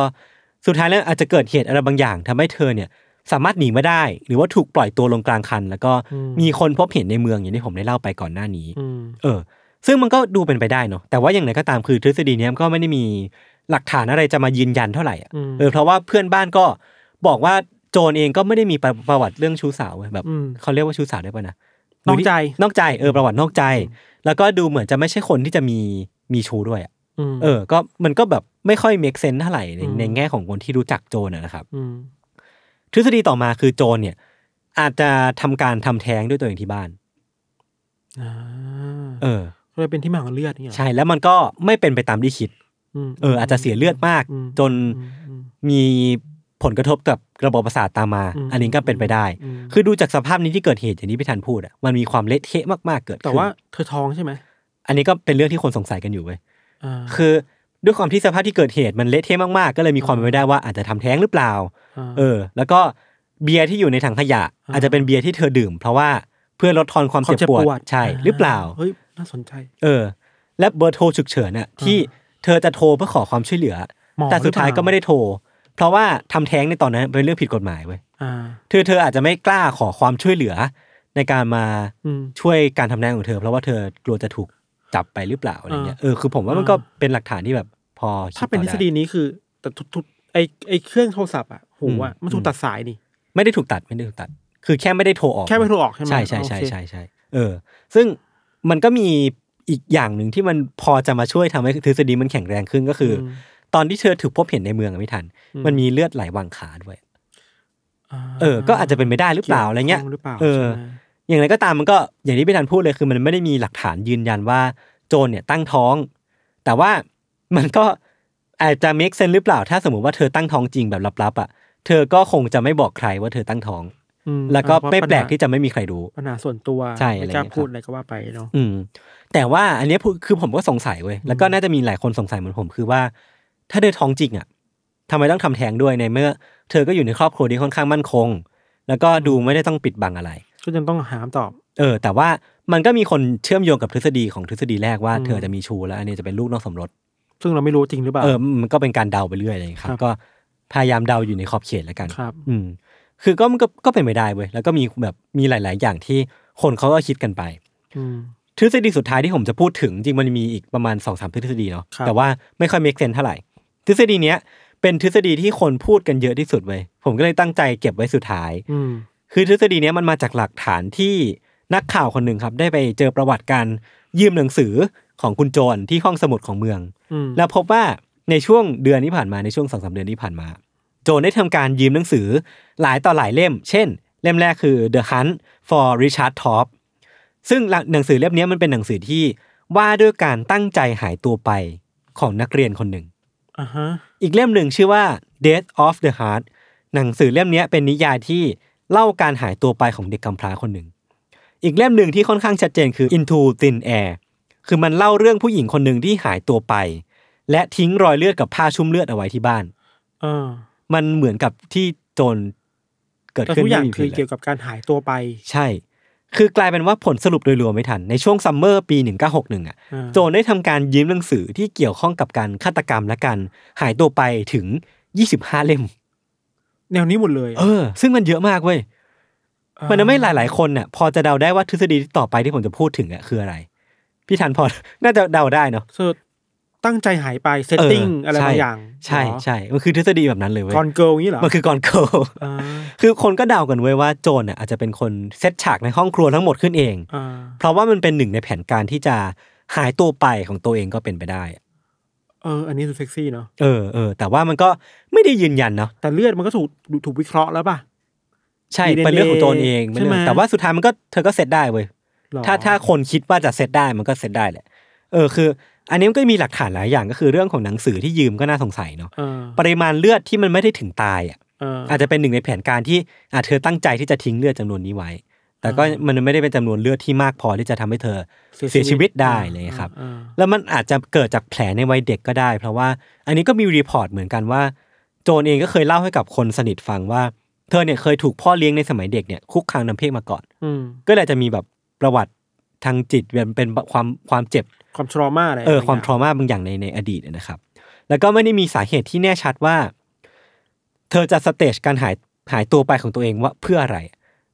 Speaker 1: สุดท้ายแล้วอาจจะเกิดเหตุอะไรบางอย่างทำให้เธอเนี่ยสามารถหนีมาได้ หรือว่าถูกปล่อยตัวลงกลางคัน แล้วก็มีคนพบเห็นในเมืองอย่างที่ผมได้เล่าไปก่อนหน้านี้
Speaker 2: อืม
Speaker 1: เออ ซึ่งมันก็ดูเป็นไปได้เนาะแต่ว่าอย่างไรก็ตามคือทฤษฎีเนี้ยมันก็ไม่ได้มีหลักฐานอะไรจะมายืนยันเท่าไหร่อะ
Speaker 2: อืม
Speaker 1: เออเพราะว่าเพื่อนบ้านก็บอกว่าโจรเองก็ไม่ได้มีประประวัติเรื่องชู้สาวเว้ยแบบ
Speaker 2: อืม
Speaker 1: เขาเรียกว่าชู้สาวได้ป่ะนะ
Speaker 2: นอกใจ
Speaker 1: นอกใจเออประวัตินอกใจ แล้วก็ดูเหมือนจะไม่ใช่คนที่จะมีมีชู้ด้วยอะ
Speaker 2: ม
Speaker 1: เออ ก็มันก็แบบไม่ค่อยเมคเซนเท่าไหร่ใน
Speaker 2: อืม
Speaker 1: ในแง่ของคนที่รู้จักโจรอะนะครับ
Speaker 2: อืม
Speaker 1: ทฤษฎีต่อมาคือโจรเนี่ย อาจจะทำการทำแท้งด้วยตัวเองที่บ้าน
Speaker 2: อ่า
Speaker 1: เออ
Speaker 2: ก็ เลยเป็นที่มาของเลือดเนี่ยเหรอ
Speaker 1: ใช่แล้วมันก็ไม่เป็นไปตามที่คิด
Speaker 2: ม
Speaker 1: เอออาจจะเสียเลือดมาก
Speaker 2: อืม
Speaker 1: จน
Speaker 2: อืมอืม
Speaker 1: มีผลกระทบกับระบบประสาทตามมา
Speaker 2: อืม
Speaker 1: อันนี้ก็เป็นไปได้
Speaker 2: อืม
Speaker 1: คือดูจากสภาพนี้ที่เกิดเหตุอย่างที่พี่ธันพูดอะมันมีความเละเทะมากๆเกิดขึ้น
Speaker 2: แต่ว่าเธอท้องใช่ไหม
Speaker 1: อันนี้ก็เป็นเรื่องที่คนสงสัยกันอยู่เว้ย
Speaker 2: อ่า
Speaker 1: คือด้วยความที่สภาพที่เกิดเหตุมันเละเทะมากๆ ก็เลยมีความเป็นไปได้ว่าอาจจะทำแท้งหรือเปล่าาเออ แล้วก็เบียร์ที่อยู่ในถังขยะ
Speaker 2: อ่า
Speaker 1: อาจจะเป็นเบียร์ที่เธอดื่ม เพราะว่าเพื่อลดทอนความ
Speaker 2: ความ
Speaker 1: เจ็บปวดใช่าหรือเปล่า
Speaker 2: เฮ้ย น่าสนใจ
Speaker 1: เออ และเบอร์โทรฉุกเฉินน่ะที่เธอจะโทรเพื่อขอความช่วยเหลือ
Speaker 2: หมอ
Speaker 1: แต่สุดท้าย
Speaker 2: หรือเปล่า
Speaker 1: ก็ไม่ได้โทร เพราะว่าทำแท้งในตอนนั้นเป็นเรื่องผิดกฎหมายเว้ย
Speaker 2: อ่า
Speaker 1: เธอเธออาจจะไม่กล้าขอความช่วยเหลือ ในการมา
Speaker 2: อืม
Speaker 1: ช่วยการทำแท้งของเธอ เพราะว่าเธอกลัวจะถูกจับไปหรือเปล่าอะไรเงี้ย
Speaker 2: อ่า
Speaker 1: เออคือผมว่ามันก็เป็นหลักฐานที่แบบพอคิ
Speaker 2: ถ้าเป็นทฤ
Speaker 1: ต่อ
Speaker 2: ษฎีนี้คือแต่ทุกทุกไอไอเครื่องโทรศัพท์อะหูอะ
Speaker 1: อืม
Speaker 2: มันถูกตัดสายนี่
Speaker 1: ไม่ได้ถูกตัดไม่ได้ถูกตัด คือแค่ไม่ได้โทรออก
Speaker 2: แค่ไม่โทรออกใช่ไหม
Speaker 1: ใช่ใช่ใช่
Speaker 2: โอเค
Speaker 1: ใช่ใช่เออ ซึ่ง มันก็มีอีกอย่างหนึ่งที่มันพอจะมาช่วยทำให้ทฤษฎีมันแข็งแรงขึ้นก็คืออ
Speaker 2: ม
Speaker 1: ตอนที่เธอถูกพบเห็นในเมืองอะไม่ทัน
Speaker 2: อืม
Speaker 1: มันมีเลือดไหลวางขาด้วยาเออ ก็อาจจะเป็นไปได้หรือเปล่าอะไรเงี้ย
Speaker 2: กี่วข้หรือเปล่า
Speaker 1: เออ
Speaker 2: ใช่ไหม
Speaker 1: อย่างไรก็ตามมันก็อย่างที่พี่ธันพูดเลยคือมันไม่ได้มีหลักฐานยืนยันว่าโจรเนี่ยตั้งท้อง แต่ว่ามันก็อาจจะ make sense หรือเปล่า ถ้าสมมติว่าเธอตั้งท้องจริงแบบลับๆอะเธอก็คงจะไม่บอกใครว่าเธอตั้งท้อง
Speaker 2: อืม
Speaker 1: แล้วก็
Speaker 2: อ่าเพราะ
Speaker 1: ไม่แปลก
Speaker 2: ปัญหา
Speaker 1: ที่จะไม่มีใครรู้
Speaker 2: ปัญหาส่วนตัว
Speaker 1: ใช่
Speaker 2: ไม่
Speaker 1: อะไร
Speaker 2: กล้า
Speaker 1: เงี้ย
Speaker 2: พูด
Speaker 1: ครับ
Speaker 2: อะไรก็ว่าไปเนาะ
Speaker 1: อืม แต่ว่าอันเนี้ยพูคือผมก็สงสัยเว้ยแล้วก็น่าจะมีหลายคนสงสัยเหมือนผมคือว่า ถ้าเธอท้องจริงอะทำไมต้องทำแท้งด้วยในเมื่อ เธอก็อยู่ในครอบครัวที่ค่อนข้างมั่นคง แล้วก็ดูไม่ได้ต้องปิดบังอะไร
Speaker 2: ก็ยังต้องหามตอบ
Speaker 1: เออ แต่ว่ามันก็มีคนเชื่อมโยงกับทฤษฎีของทฤษฎีแรกว่า
Speaker 2: อืม
Speaker 1: เธอจะมีชูแล้วอันนี้จะเป็นลูกนอกสมรส
Speaker 2: ซึ่งเราไม่รู้จริงหรือเปล่า
Speaker 1: เออ มันก็เป็นการเดาไปเรื่อยอะไรอย่างเงี้ยครั
Speaker 2: ครับ บ
Speaker 1: ก็พยายามเดาอยู่ในขอบเขตแล้วกัน
Speaker 2: ครับ
Speaker 1: อืม คือก็มันก็ก็เป็นไปได้เว้ยแล้วก็มีแบบมีหลาย ๆ อย่างที่คนเขาก็คิดกันไป
Speaker 2: อืม
Speaker 1: ทฤษฎีสุดท้ายที่ผมจะพูดถึงจริงมันมีอีกประมาณสองสามทฤษฎีเนาะ
Speaker 2: ครับ
Speaker 1: แต่ว่าไม่ค่อยเมคเซนเท่าไหร่ ทฤษฎีเนี้ยเป็นทฤษฎีที่คนพูดกันเยอะที่สุดเว้ยผมก็เลยตั้งใจเก็บไว้สุดท้าย
Speaker 2: อืม
Speaker 1: คือทฤษฎีเนี้ยมันมาจากหลักฐานที่นักข่าวคนหนึ่งครับ ได้ไปเจอประวัติการยืมหนังสือของคุณโจรที่ห้องสมุดของเมือง
Speaker 2: อืม
Speaker 1: แล้วพบว่าในช่วงเดือนที่ผ่านมาในช่วงสองสาเดือนที่ผ่านมา โจรได้ทำการยืมหนังสือ หลายต่อหลายเล่ม เช่น เล่มแรกคือ The Hunt for Richard Top ซึ่งหนังสือเล่มเนี้ยมันเป็นหนังสือที่ว่าด้วยการตั้งใจหายตัวไปของนักเรียนคนหนึ่ง
Speaker 2: อ่าฮะ
Speaker 1: อีกเล่มหนึ่งชื่อว่า Death of the Heart หนังสือเล่มเนี้ยเป็นนิยายที่เล่าการหายตัวไปของเด็กกำพร้าคนหนึ่ง อีกเล่มหนึ่งที่ค่อนข้างชัดเจนคือ Into Thin Air คือมันเล่าเรื่องผู้หญิงคนหนึ่งที่หายตัวไป และทิ้งรอยเลือดกับผ้าชุ่มเลือดเอาไว้ที่บ้าน
Speaker 2: เออ
Speaker 1: มันเหมือนกับที่โจร เกิด
Speaker 2: แต่
Speaker 1: ขึ้น
Speaker 2: ทุกอย่าง
Speaker 1: ไม่มี
Speaker 2: คือ
Speaker 1: ผิด
Speaker 2: เกี่ยวกับการหายตัวไป
Speaker 1: ใช่ คือกลายเป็นว่าผลสรุปโดยรวมไม่ทัน ในช่วงซัมเมอร์ปี 1961 อะ
Speaker 2: อ่า
Speaker 1: โจรได้ทำการยืมหนังสือที่เกี่ยวข้องกับการฆาตกรรมและการหายตัวไปถึง 25 เล่ม
Speaker 2: แนวนี้หมดเลย
Speaker 1: เออ ซึ่งมันเยอะมากเว้ย มันทำให้หลาย ๆ คนเนี่ยพอจะเดาได้ว่าทฤษฎีที่ต่อไปที่ผมจะพูดถึงอะคืออะไร พี่ทันพอ น่าจะเดาได้เนาะ
Speaker 2: เธอ ตั้งใจหายไป
Speaker 1: setting
Speaker 2: อะไรบางอย่าง
Speaker 1: ใช่
Speaker 2: เหรอ
Speaker 1: ใช่มันคือทฤษฎีแบบนั้นเลยเว้ย
Speaker 2: Gone Girl งี้เหรอ
Speaker 1: มันคือ Gone Girl
Speaker 2: อ่า
Speaker 1: คือคนก็เดากันเว้ยว่าโจนน่ะอาจจะเป็นคนเซตฉากในห้องครัวทั้งหมดขึ้นเอง
Speaker 2: อ่า
Speaker 1: เพราะว่ามันเป็นหนึ่งในแผนการที่จะหายตัวไปของตัวเองก็เป็นไปได้
Speaker 2: เออ อันนี้ดูเซ็กซี่เนาะ
Speaker 1: เออเออแต่ว่ามันก็ไม่ได้ยืนยันเนาะ
Speaker 2: แต่เลือดมันก็ถูกถูกวิเคราะห์แล้วป่ะ
Speaker 1: ใช่
Speaker 2: DNA
Speaker 1: เป็นเรื่องของโจรเองเป็นเรื่อ
Speaker 2: ใช่ไหม
Speaker 1: งแต่ว่าสุดท้ายมันก็เธอก็เซตได้เว้ย
Speaker 2: หรอ
Speaker 1: ถ้าถ้าคนคิดว่าจะเซตได้มันก็เซตได้แหละ เออคือ อันนี้มันก็มีหลักฐานหลายอย่างก็คือเรื่องของหนังสือที่ยืมก็น่าสงสัยเนาะ
Speaker 2: เออ
Speaker 1: ปริมาณเลือดที่มันไม่ได้ถึงตายอะ
Speaker 2: เออ
Speaker 1: อาจจะเป็นหนึ่งในแผนการที่อาจเธอตั้งใจที่จะทิ้งเลือดจำนวนนี้ไว้ แต่ก็มันไม่ได้เป็นจำนวนเลือดที่มากพอที่จะทำให้เธอเสียชีวิตได้เลยครับ
Speaker 2: อ่า
Speaker 1: แล้วมันอาจจะเกิดจากแผลในวัยเด็กก็ได้ เพราะว่าอันนี้ก็มีรีพอร์ตเหมือนกันว่า โจนเองก็เคยเล่าให้กับคนสนิทฟังว่า เธอเนี่ยเคยถูกพ่อเลี้ยงในสมัยเด็กเนี่ยคุกคามน้ำเพศมาก่อน
Speaker 2: อืม
Speaker 1: ก็เลยจะมีแบบประวัติทางจิตเป็นเป็นความความเจ็บ
Speaker 2: ความทรมาอะไร
Speaker 1: เออบ
Speaker 2: ง
Speaker 1: ความ
Speaker 2: ย่ง
Speaker 1: ทรมาบางอย่างในในอดีตนะครับ แล้วก็ไม่ได้มีสาเหตุที่แน่ชัดว่า เธอจะสเตจการหายหายตัวไปของตัวเองว่าเพื่ออะไร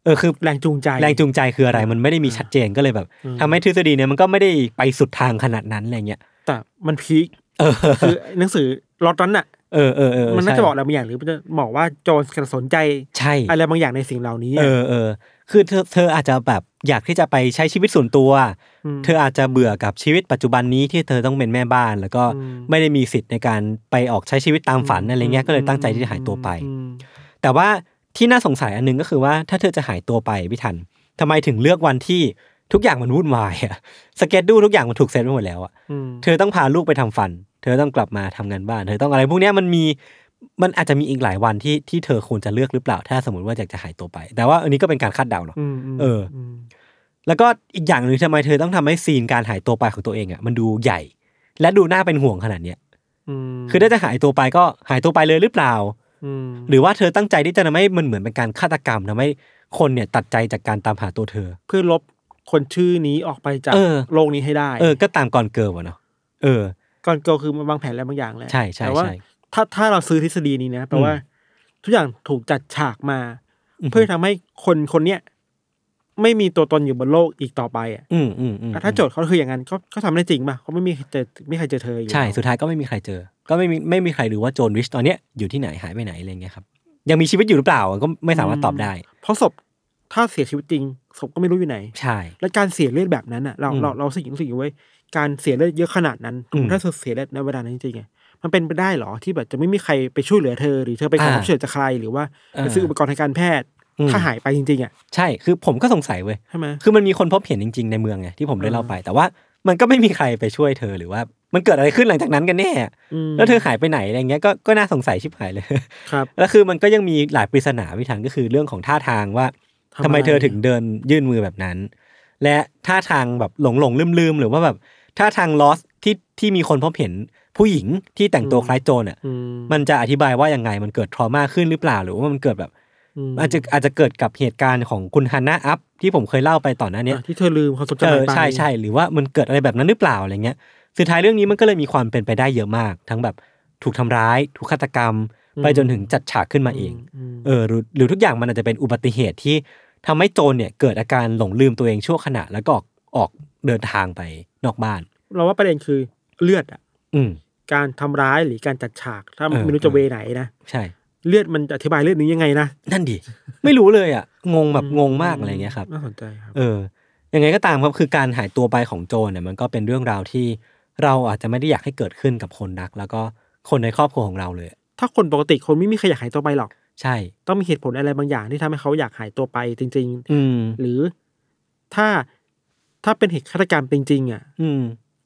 Speaker 1: เออคือ
Speaker 2: แรงจูงใจ
Speaker 1: แรงจูงใจคืออะไร มันไม่ได้มีชัดเจนก็เลยแบบ
Speaker 2: อืม
Speaker 1: ทำให้ทฤษฎีเนี่ยมันก็ไม่ได้ไปสุดทางขนาดนั้นอะไรเงี้ย
Speaker 2: แต่มันพีค
Speaker 1: เออ
Speaker 2: คือหนังสือล็อตนั้นน่ะ
Speaker 1: เออเออเออ
Speaker 2: มันน่า
Speaker 1: ใช่
Speaker 2: จะบอกอะไรบางอย่างหรือมันจะบอกว่าโจรสนใจ
Speaker 1: ใช่
Speaker 2: อะไรบางอย่างในสิ่งเหล่านี้
Speaker 1: เออเออ คือเธอเธออาจจะแบบอยากที่จะไปใช้ชีวิตส่วนตัว
Speaker 2: ม
Speaker 1: เธออาจจะเบื่อกับชีวิตปัจจุบันนี้ที่เธอต้องเป็นแม่บ้าน แล้วก็
Speaker 2: อืม
Speaker 1: ไม่ได้มีสิทธิ์ในการไปออกใช้ชีวิตตามฝันอะไรเงี้ยก็เลยตั้งใจที่จะหายตัวไป
Speaker 2: อืม
Speaker 1: แต่ว่าที่น่าสงสัยอันหนึงก็คือว่าถ้าเธอจะหายตัวไปพี่ทันทำไมถึงเลือกวันที่ทุกอย่างมันวุ่นวายอะสเก็ตดูทุกอย่างมันถูกเซตไปหมดแล้วอะ
Speaker 2: อืม
Speaker 1: เธอต้องพาลูกไปทำฟัน เธอต้องกลับมาทำงานบ้าน เธอต้องอะไรพวกเนี้ยมันมี มันอาจจะมีอีกหลายวันที่ที่เธอควรจะเลือกหรือเปล่า ถ้าสมมติว่าอยากจะหายตัวไป แต่ว่าอันนี้ก็เป็นการคาดเดาเนาะ
Speaker 2: อืมม
Speaker 1: เออ
Speaker 2: ม
Speaker 1: แล้วก็อีกอย่างหนึ่งทำไมเธอต้องทำให้ซีนการหายตัวไปของตัวเองอะมันดูใหญ่ และดูน่าเป็นห่วงขนาดเนี้ย
Speaker 2: ม
Speaker 1: คือถ้าจะหายตัวไปก็หายตัวไปเลยหรือเปล่า
Speaker 2: อืม
Speaker 1: หรือว่าเธอตั้งใจที่จะทำให้มันเหมือนเป็นการฆาตกรรมทำให้คนเนี่ยตัดใจจากการตามหาตัวเธอ
Speaker 2: เพื่อลบคนชื่อนี้ออกไปจาก
Speaker 1: เออ
Speaker 2: โลกนี้ให้ได้
Speaker 1: เออ ก็ตามก่อนเกิร์ลอะเนาะเออ
Speaker 2: ก่อนเกิลคือมันวางแผนอะไรบางอย่างแหละ
Speaker 1: ใช่ใช่
Speaker 2: แต่ว่า
Speaker 1: ใช่
Speaker 2: ถ้าถ้าเราซื้อทฤษฎีนี้นะแปลว่า ทุกอย่างถูกจัดฉากมา
Speaker 1: อือฮึ
Speaker 2: เพื่อทำให้คนคนเนี้ยไม่มีตัวตนอยู่บนโลกอีกต่อไปอะ
Speaker 1: อืมอืมอืม
Speaker 2: ถ้าโจทย์เขาคืออย่างนั้นเขาเขาทำได้จริงป่ะเขาไม่มีใครเจอไม่มีใครเจอเธออยู่
Speaker 1: ใช่
Speaker 2: แล้ว
Speaker 1: สุดท้ายก็ไม่มีใครเจอ ก็ไม่มีไม่มีใครรู้ว่าโจนริชตอนเนี้ยอยู่ที่ไหนหายไปไหนอะไรเงี้ยครับ ยังมีชีวิตอยู่หรือเปล่าก็ไม่สามารถตอบได้
Speaker 2: เพราะศพถ้าเสียชีวิตจริงศพก็ไม่รู้อยู่ไหน
Speaker 1: ใช่
Speaker 2: และการเสียเลือดแบบนั้นอะเรา
Speaker 1: อืม
Speaker 2: เราเราสิ่งรู้สึกอยู่ไว้ยการเสียเลือดเยอะขนาดนั้น
Speaker 1: อืม
Speaker 2: ถ้าเธอเสียเลือดในเวลานั้นจริงๆอะ มันเป็นไปได้เหรอที่แบบจะไม่มีใครไปช่วยเหลือเธอ หรือเธอไปขอ
Speaker 1: อ่า
Speaker 2: ความช่วยเหลือจากใครหรือว่าไป
Speaker 1: อ่า
Speaker 2: ซื้ออุปกรณ์ทางการแพทย์
Speaker 1: อืม
Speaker 2: ถ้าหายไปจริงๆอะ
Speaker 1: ใช่คือผมก็สงสัยเว้ย
Speaker 2: ใช่ไหม
Speaker 1: คือมันมีคนพบเห็นจริง ๆในเมืองไงที่ผมได้
Speaker 2: อ่า
Speaker 1: เล่าไป แต่ว่ามันก็ไม่มีใครไปช่วยเธอหรือว่ามันเกิดอะไรขึ้นหลังจากนั้นกันแน่
Speaker 2: ม
Speaker 1: แล้วเธอหายไปไหนอะไรเงี้ยก็ก็น่าสงสัยชิบหายเลย
Speaker 2: ครับ
Speaker 1: แล้วคือมันก็ยังมีหลายปริศนาพิธันก็คือเรื่องของท่าทางว่า
Speaker 2: ทำ
Speaker 1: ทำไม
Speaker 2: อะไร
Speaker 1: เธอถึงเดินยื่นมือแบบนั้น และท่าทางแบบหลงหลงลืมลืมๆหรือว่าแบบท่าทางลอสที่ที่มีคนพบเห็น ผู้หญิงที่แต่งตัวคล้ายโจรอะ
Speaker 2: อืม
Speaker 1: มันจะอธิบายว่ายังไงมันเกิดทรมาขึ้นหรือเปล่า หรือว่ามันเกิดแบบ
Speaker 2: ม
Speaker 1: อาจจะอาจจะเกิดกับเหตุการณ์ของคุณฮันนาอัพที่ผมเคยเล่าไปต่อนหน้าเนี้ย
Speaker 2: อะที่เธอลืมความทรง
Speaker 1: เอ
Speaker 2: จำ
Speaker 1: อ
Speaker 2: ไป
Speaker 1: ใช่ใช่หรือว่ามันเกิดอะไรแบบนั้นหรือเปล่าอะไรเงี้ยสุดท้ายเรื่องนี้มันก็เลยมีความเป็นไปได้เยอะมาก ทั้งแบบถูกทำร้าย ถูกฆาตกรรม ไปจนถึงจัดฉากขึ้นมาเอง
Speaker 2: ม
Speaker 1: เออหรือหรือทุกอย่างมันอาจจะเป็นอุบัติเหตุที่ทำให้โจรเนี่ยเกิดอาการหลงลืมตัวเองชั่วขณะแล้วก็ออกออกเดินทางไปนอกบ้าน
Speaker 2: เราว่าประเด็นคือเลือดอะ
Speaker 1: อืม
Speaker 2: การทำร้ายหรือการจัดฉาก ถ้า
Speaker 1: เออ
Speaker 2: ไม่รู้จะเวไหนนะ
Speaker 1: ใช่
Speaker 2: เลือดมันจะอธิบายเรื่องนี้ยังไงนะ
Speaker 1: นั่นดิไม่รู้เลยอะงงแบบงงมากอะไรเงี้ยครับ
Speaker 2: น่าสนใจครับ
Speaker 1: เออยังไงก็ตามครับคือการหายตัวไปของโจรเนี่ยมันก็เป็นเรื่องราวที่เราอาจจะไม่ได้อยากให้เกิดขึ้นกับคนรัก แล้วก็คนในครอบครัวของเราเลย
Speaker 2: ถ้าคนปกติคนไม่มีใครอยากหายตัวไปหรอก
Speaker 1: ใช่
Speaker 2: ต้องมีเหตุผลอะไรบางอย่างที่ทำให้เขาอยากหายตัวไปจริง
Speaker 1: อืม
Speaker 2: ๆหรือถ้าถ้าเป็นเหตุฆาตกรรมจริงๆอะ
Speaker 1: อืม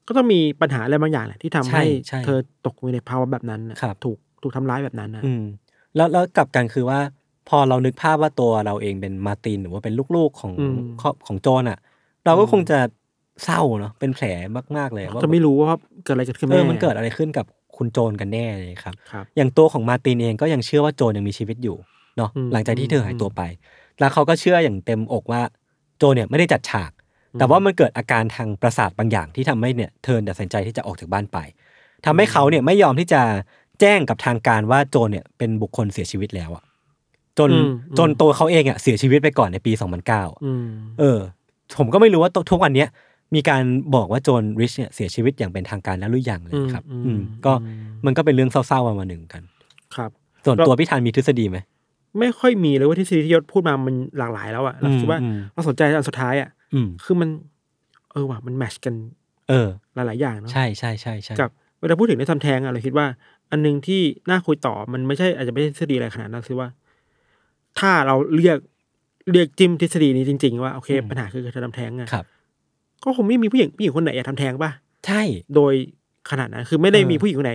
Speaker 2: ก็ต้องมีปัญหาอะไรบางอย่างแหละที่ทำ
Speaker 1: ใช่
Speaker 2: ให้
Speaker 1: ใช่
Speaker 2: เธอตกอยู่ในภาวะแบบนั้นน่ะ
Speaker 1: ครับ
Speaker 2: ถูกถูกทำร้ายแบบนั้นนะ
Speaker 1: อืมแล้วแล้วกลับกันคือว่า พอเรานึกภาพว่าตัวเราเองเป็นมาร์ตินหรือว่าเป็นลูกๆของครอบของโจรอะ เราก็คงจะเศร้าเนาะเป็นแผลมากๆเลยว่า
Speaker 2: จะไม่รู้ว่าเกิดอะไรเกิดขึ้น
Speaker 1: เอ
Speaker 2: แน่
Speaker 1: อมันเกิดอะไรขึ้นกับคุณโจรกันแน่เลยครับ
Speaker 2: ครับ
Speaker 1: อย่างตัวของมาร์ตินเองก็ยังเชื่อว่าโจรยังมีชีวิตอยู่เนาะ
Speaker 2: อืม
Speaker 1: หลังจากที่เธอหายตัวไป แล้วเขาก็เชื่ออย่างเต็มอกว่าโจรเนี่ยไม่ได้จัดฉาก แต่ว่ามันเกิดอาการทางประสาทบางอย่างที่ทำให้เนี่ยเธอตัดสินใจที่จะออกจากบ้านไปทำให้เขาเนี่ยไม่ยอมที่จะแจ้งกับทางการว่าโจรเนี่ยเป็นบุคคลเสียชีวิตแล้วอะจน
Speaker 2: อืม
Speaker 1: จนตัวเขาเองอะเสียชีวิตไปก่อนในปี2009
Speaker 2: อืม
Speaker 1: เออ ผมก็ไม่รู้ว่าทุกวันเนี้ยมีการบอกว่าโจนริชเนี่ยเสียชีวิตอย่างเป็นทางการแล้วหรือยังเลยครับ
Speaker 2: อืม
Speaker 1: อืม
Speaker 2: อืม
Speaker 1: ก็มันก็เป็นเรื่องเศร้าๆมามาหนึ่งกัน
Speaker 2: ครับ
Speaker 1: ส่วน
Speaker 2: เรา
Speaker 1: ตัวพี่ธันมีทฤษฎีไหม
Speaker 2: ไม่ค่อยมีเลยว่าทฤษฎีที่ยศพูดมามันหลากหลายแล้วอะเราคิดว่า
Speaker 1: อืม
Speaker 2: เราสนใจอันสุดท้ายอะ
Speaker 1: อืม
Speaker 2: คือมัน เออว่ะมันแมชกัน
Speaker 1: เออ
Speaker 2: หลายๆอย่างเนาะ
Speaker 1: ใช่ใช่ใช่ใช่
Speaker 2: กับเวลาพูดถึงได้ทำแท้งอะเราคิดว่า อันหนึงที่น่าคุยต่อมันไม่ใช่อาจจะไม่ใช่ทฤษฎีอะไรขนาดนั้นคือว่า ถ้าเราเรียกเรียกจิ้มทฤษฎีนี้จริง ๆ ว่าโอเค ปัญหาคือเธอทำแท้งอะ
Speaker 1: ครับ
Speaker 2: ก็คงไม่มีผู้หญิงผู้หญิงคนไหนอยากทำแท้งป่ะ
Speaker 1: ใช่
Speaker 2: โดยขนาดนั้นคือไม่ได้
Speaker 1: เออ
Speaker 2: มีผู้หญิงคนไหน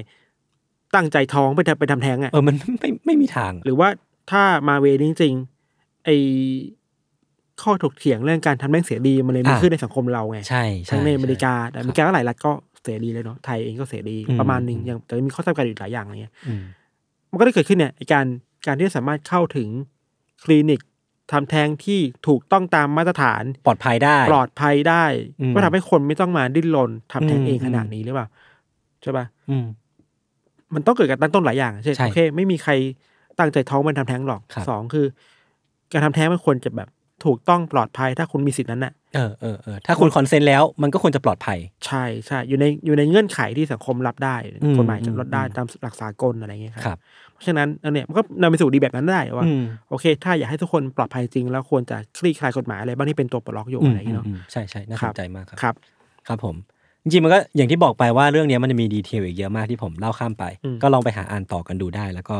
Speaker 2: ตั้งใจท้องไปทำไปทำแท้งอะ
Speaker 1: เออมันไม่ไม่มีทาง
Speaker 2: หรือว่าถ้ามาเวนี้จริงๆไอ ข้อถกเถียงเรื่องการทำแม่งเสียดีมันเลยมี
Speaker 1: อะ
Speaker 2: ขึ้นในสังคมเราไง
Speaker 1: ใช่ช่
Speaker 2: ทั้งในอเมริกา
Speaker 1: ช่
Speaker 2: แต่อเมริกาก็หลายรัฐก็เสรีเลยเนาะไทยเองก็เสรี
Speaker 1: อืม
Speaker 2: ประมาณหนึ่งยังแต่มีข้อจำกัดอยู่หลายอย่างอะไรเงี้ย
Speaker 1: อืม
Speaker 2: มันก็ได้เกิดขึ้นเนี่ยไอการการที่สามารถเข้าถึงคลินิกทำแท้งที่ถูกต้องตามมาตรฐาน
Speaker 1: ปลอดภัยได้
Speaker 2: ปลอดภัยได้
Speaker 1: อืม
Speaker 2: ก็ทำให้คนไม่ต้องมาดิ้นรนทำแท้ง
Speaker 1: อืม
Speaker 2: เองขนาดนี้หรือเปล่าใช่ป่ะ
Speaker 1: อืม
Speaker 2: มันต้องเกิดการตั้งต้นหลายอย่างเช่น
Speaker 1: ใช่
Speaker 2: โอเค ไม่มีใครตั้งใจท้องมันทำแท้งหรอก
Speaker 1: ครับ
Speaker 2: สองคือ การทำแท้งมันควรจะแบบ ถูกต้องปลอดภัยถ้าคุณมีสิทธินั้นน่ะ
Speaker 1: เออเออเออถ้าคุณ consent แล้วมันก็ควรจะปลอดภัย
Speaker 2: ใช่ใช่อยู่ในอยู่ในเงื่อนไขที่สังคมรับได้
Speaker 1: อืม
Speaker 2: กฎหมายจะรับได้
Speaker 1: อืม
Speaker 2: ตามหลักสากลอะไรอย่างเงี้ย
Speaker 1: ครับ
Speaker 2: เพราะฉะนั้นอันเนี่ยมันก็นำไปสู่ดีแบบนั้นได้ว่า
Speaker 1: อืม
Speaker 2: โอเค ถ้าอยากให้ทุกคนปลอดภัยจริง แล้วควรจะคลี่คลายกฎหมายอะไรบ้างที่เป็นตัวปลดล็อกอยู่
Speaker 1: อืม
Speaker 2: อะไรอย่างเงี้ยเนาะ
Speaker 1: อืมใช่ใช่น่า
Speaker 2: ค
Speaker 1: ส
Speaker 2: รั
Speaker 1: น
Speaker 2: บ
Speaker 1: ใจมากครับ
Speaker 2: ครับ
Speaker 1: ครับผมจริงๆมันก็อย่างที่บอกไปว่าเรื่องเนี้ยมันจะมี detail อีกเยอะมากที่ผมเล่าข้ามไป
Speaker 2: อืม
Speaker 1: ก็ลองไปหาอ่านต่อกันดูได้ แล้วก็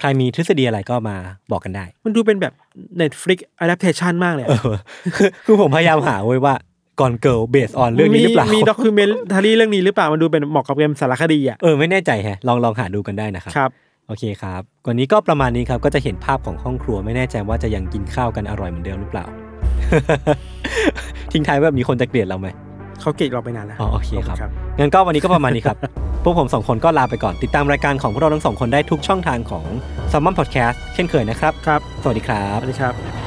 Speaker 1: ใครมีทฤษฎีอะไรก็มาบอกกันได้
Speaker 2: มันดูเป็นแบบ Netflix adaptation มากเลยอะ
Speaker 1: เออคือคือผมพยายามหาไว้ว่า Gone Girl based on เรื่องนี้หรือเปล่า
Speaker 2: มี docu mentary เรื่องนี้หรือเปล่า มันดูเป็นเหมาะกับเกมสารคดีอะ
Speaker 1: เออไม่แน่ใจแฮะลองลองหาดูกันได้นะครับ
Speaker 2: ครับ
Speaker 1: โอเคครับวันนี้ก็ประมาณนี้ครับก็จะเห็นภาพของห้องครัวไม่แน่ใจว่าจะยังกินข้าวกันอร่อยเหมือนเดิมหรือเปล่า ทิ้งท้ายแบบนี้คนจะเกลียดเราไหม
Speaker 2: เขาเกลียดเราไปนานแล้ว
Speaker 1: อ๋อโอเคครับ
Speaker 2: ขบณ
Speaker 1: งั้นก็วันนี้ก็ประมาณนี้ครับ พวกผมสองคนก็ลาไปก่อนติดตามรายการของพวกเราทั้งสองคนได้ทุกช่องทางของ s ซ m มอนพอดแคสต์เช่นเคยนะครับ
Speaker 2: ครับ
Speaker 1: สวัสดีครับ
Speaker 2: สวัสดีครับ